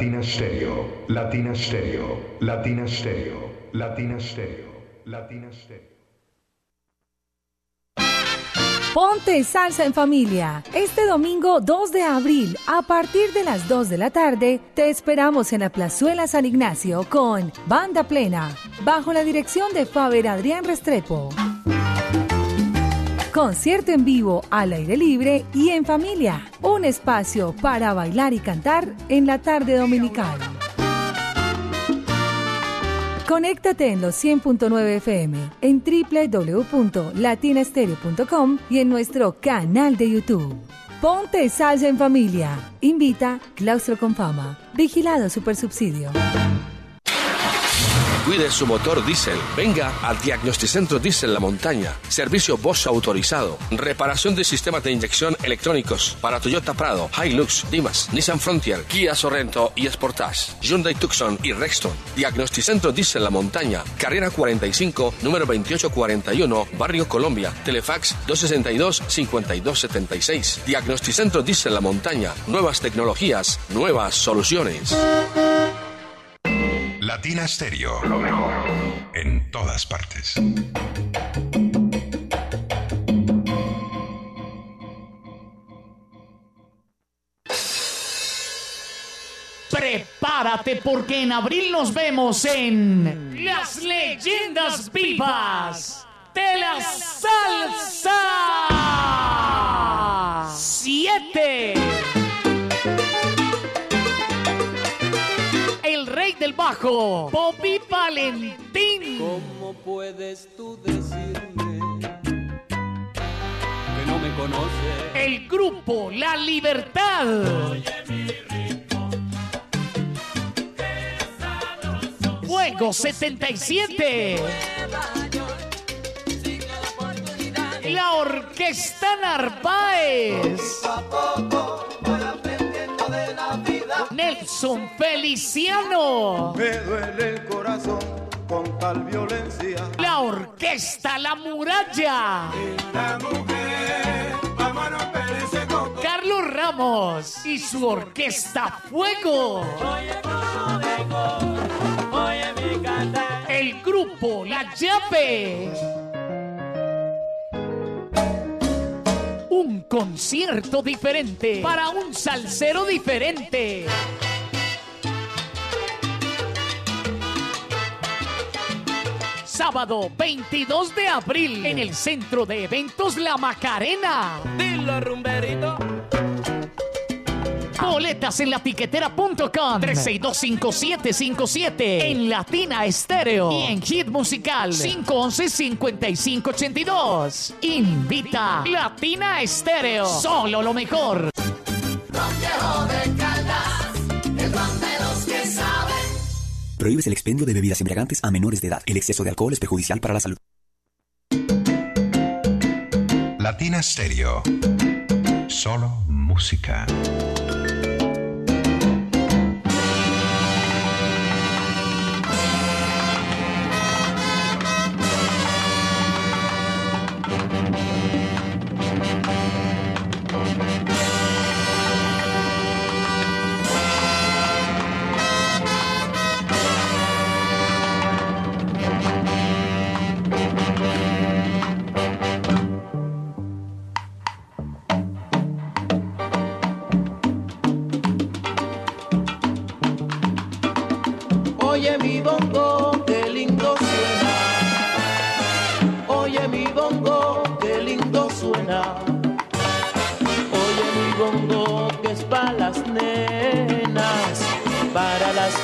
Latina Stereo, Latina Stereo, Latina Stereo, Latina Stereo, Latina Stereo. Ponte salsa en familia. Este domingo 2 de abril, a partir de las 2 de la tarde, te esperamos en la Plazuela San Ignacio con Banda Plena, bajo la dirección de Faber Adrián Restrepo. Concierto en vivo, al aire libre y en familia. Un espacio para bailar y cantar en la tarde dominical. Conéctate en los 100.9 FM, en www.latinastereo.com y en nuestro canal de YouTube. Ponte salsa en familia. Invita Claustro con Fama. Vigilado Supersubsidio. Cuide su motor diésel. Venga al Diagnosticentro Diesel La Montaña. Servicio Bosch autorizado. Reparación de sistemas de inyección electrónicos para Toyota Prado, Hilux, Dimas, Nissan Frontier, Kia Sorrento y Sportage, Hyundai Tucson y Rexton. Diagnosticentro Diesel La Montaña. Carrera 45, número 2841, Barrio Colombia. Telefax 262-5276. Diagnosticentro Diesel La Montaña. Nuevas tecnologías, nuevas soluciones. Latina Stereo, lo mejor en todas partes. Prepárate porque en abril nos vemos en Las Leyendas Vivas de la Salsa 7. Bajo, Bobby Valentín. ¿Cómo puedes tú decirme que no me conoces? El grupo La Libertad. Fuego 77. La Orquesta Narváez. Nelson Feliciano. Me duele el corazón con tal violencia. La Orquesta La Muralla. Mujer. Carlos Ramos y su Orquesta Fuego. El grupo La Llave. Un concierto diferente para un salsero diferente. Sábado 22 de abril en el Centro de Eventos La Macarena. Dilo, rumberito. Boletas en latiquetera.com 3625757 en Latina Estéreo y en Hit Musical 511-5582. Invita Latina Estéreo. Solo lo mejor. De Caldas, el ron de los que saben. Prohíbes el expendio de bebidas embriagantes a menores de edad. El exceso de alcohol es perjudicial para la salud. Latina Stereo. Solo música.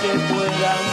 Que puedan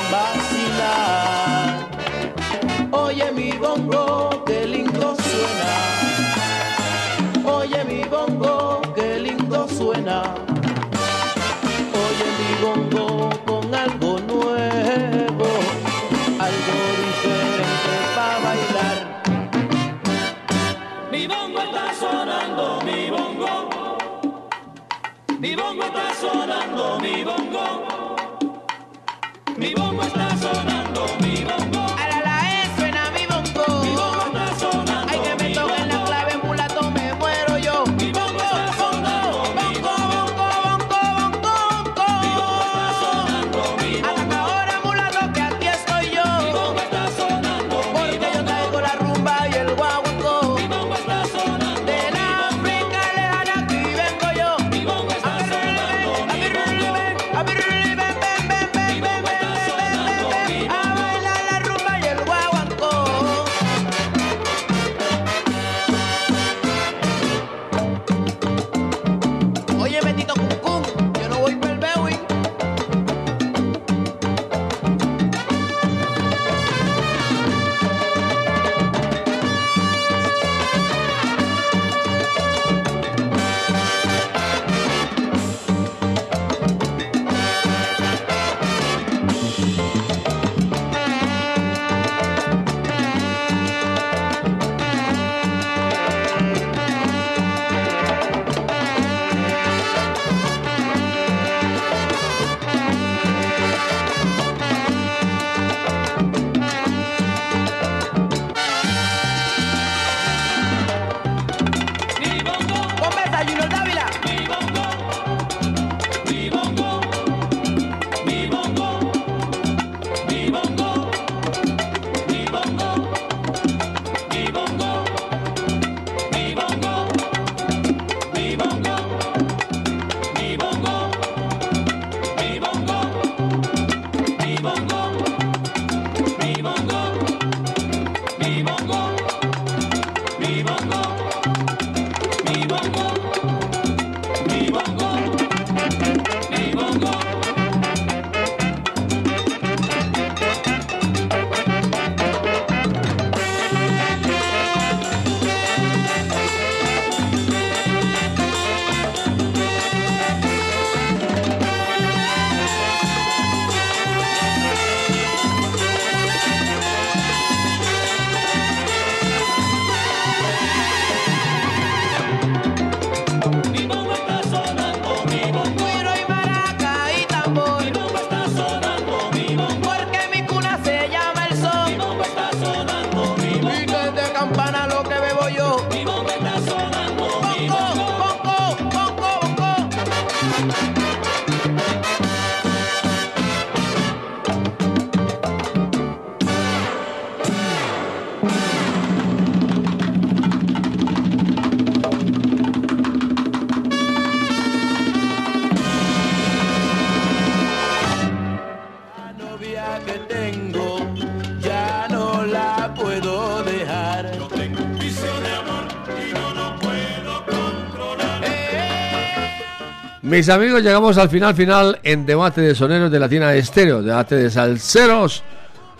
Mis amigos, llegamos al final final en debate de soneros de Latina Estéreo, debate de salseros,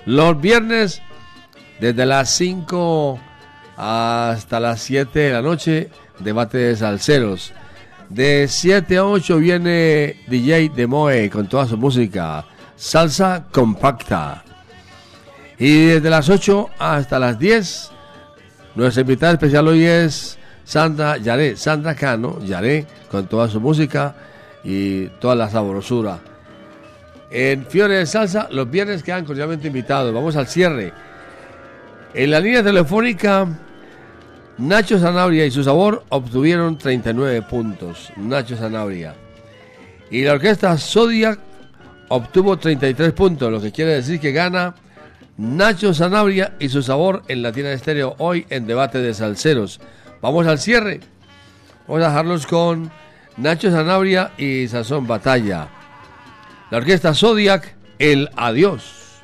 los viernes desde las 5 hasta las 7 de la noche, debate de salseros. De 7 a 8 viene DJ Demoe con toda su música, salsa compacta. Y desde las 8 hasta las 10, nuestra invitada especial hoy es Sandra Yaré, Sandra Cano, Yaré, con toda su música y toda la sabrosura. En Fiore de Salsa, los viernes quedan cordialmente invitados. Vamos al cierre. En la línea telefónica, Nacho Sanabria y su sabor obtuvieron 39 puntos. Nacho Sanabria. Y la orquesta Zodiac obtuvo 33 puntos, lo que quiere decir que gana Nacho Sanabria y su sabor en Latina Estéreo hoy en debate de salseros. Vamos al cierre. Vamos a dejarlos con Nacho Sanabria y Sazón Batalla. La orquesta Zodiac, el adiós.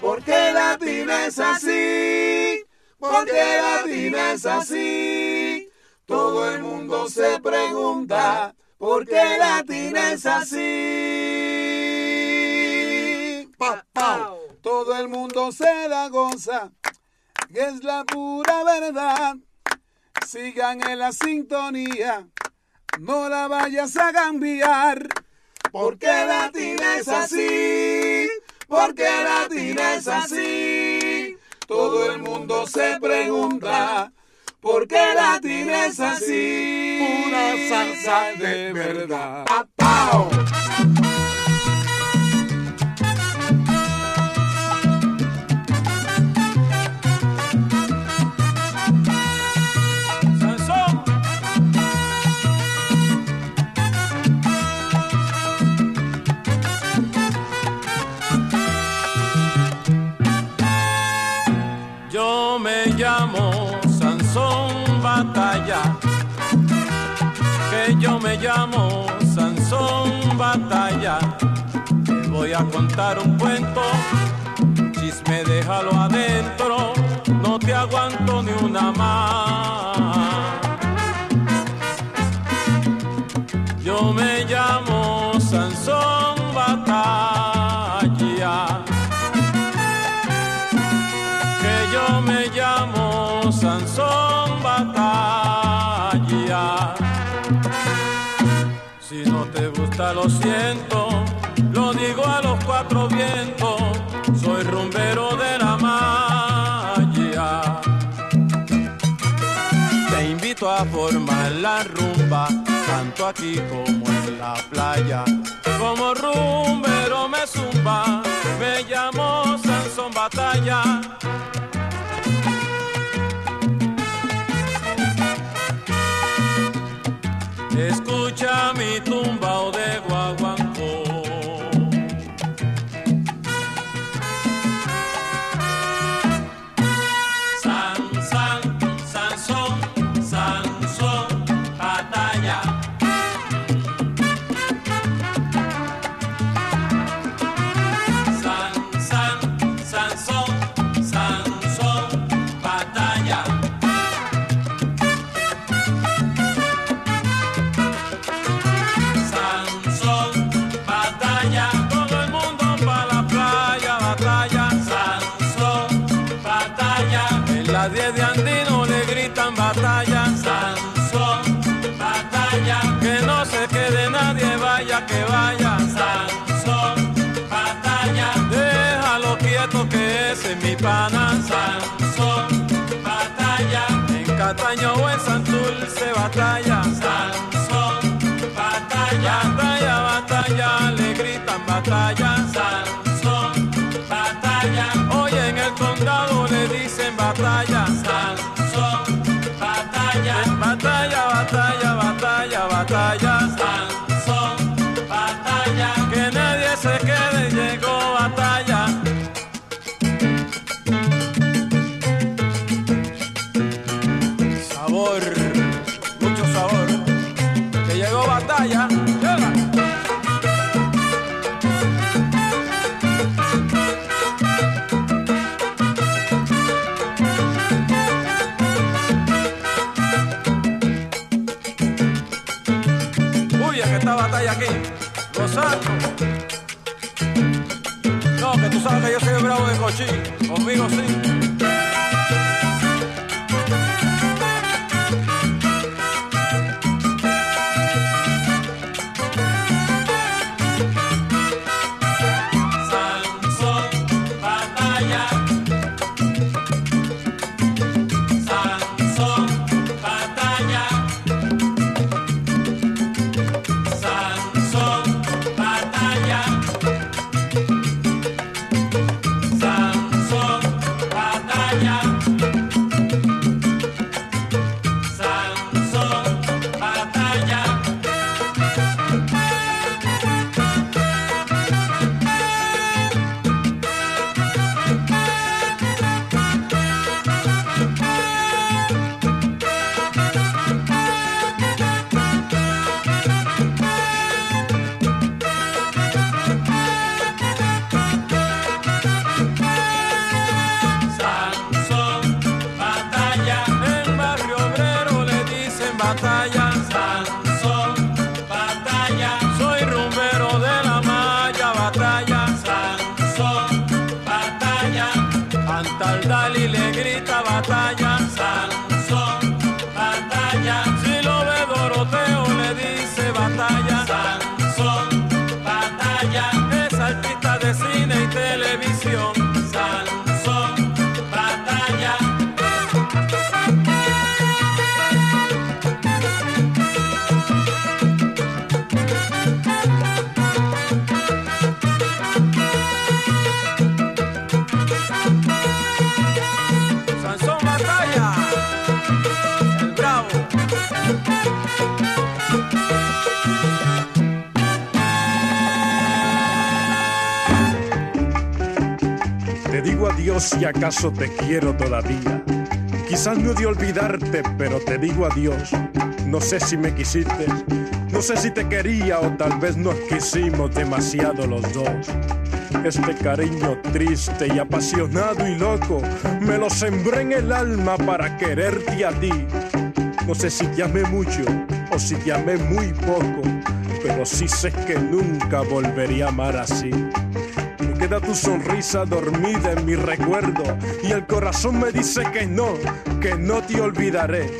¿Por qué Latina es así? ¿Por qué Latina es así? Todo el mundo se pregunta, ¿por qué Latina es así? Pa, pa. Todo el mundo se la goza, es la pura verdad. Sigan en la sintonía, no la vayas a cambiar. Porque Latina es así, porque Latina es así. Todo el mundo se pregunta, ¿por qué Latina es así? Pura salsa de verdad. Llamo Sansón Batalla. Te voy a contar un cuento, chisme déjalo adentro, no te aguanto ni una más. Invito a formar la rumba, tanto aquí como en la playa. Como rumbero me zumba, me llamo Sansón Batalla. cry acaso te quiero todavía. Quizás no de olvidarte, pero te digo adiós. No sé si me quisiste, no sé si te quería o tal vez nos quisimos demasiado los dos. Este cariño triste y apasionado y loco me lo sembré en el alma para quererte a ti. No sé si te amé mucho o si te amé muy poco, pero sí sé que nunca volvería a amar así. Tu sonrisa dormida en mi recuerdo y el corazón me dice que no, que no te olvidaré.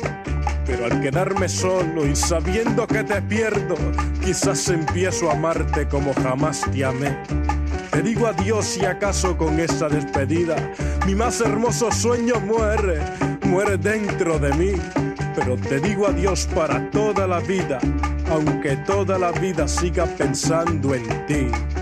Pero al quedarme solo y sabiendo que te pierdo, quizás empiezo a amarte como jamás te amé. Te digo adiós si acaso con esta despedida mi más hermoso sueño muere, muere dentro de mí. Pero te digo adiós para toda la vida, aunque toda la vida siga pensando en ti.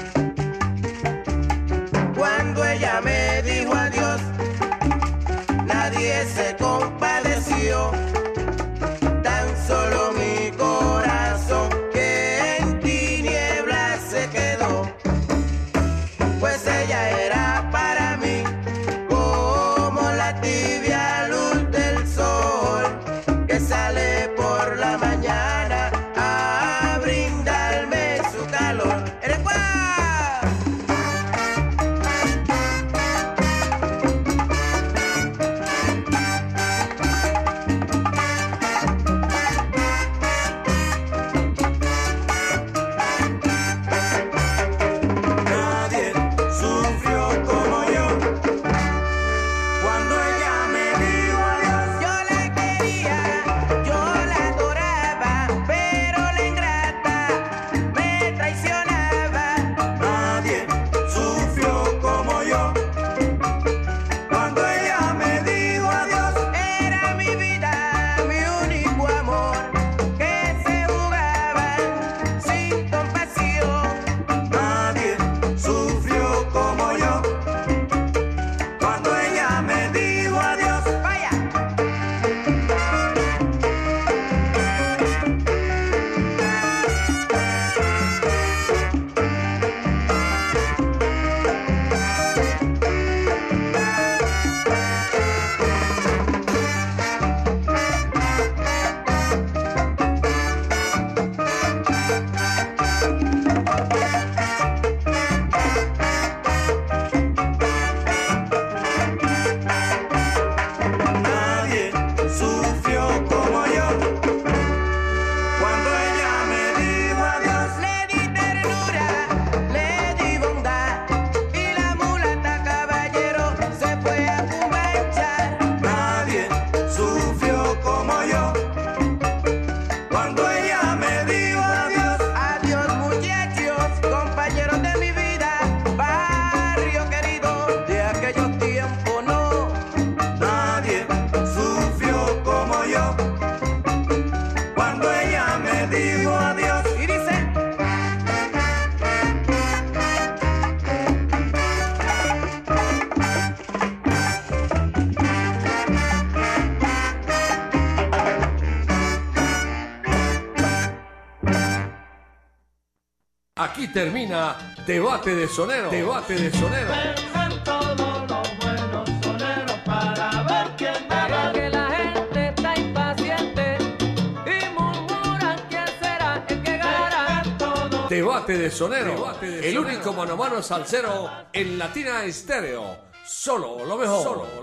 Termina Debate de Sonero. Debate de Sonero. Vengan todos los buenos soneros para ver quién gana. Que la gente está impaciente y murmuran quién será el que gana. Debate de Sonero. el único mano a mano salsero en Latina Estéreo. Solo lo mejor. Solo lo mejor.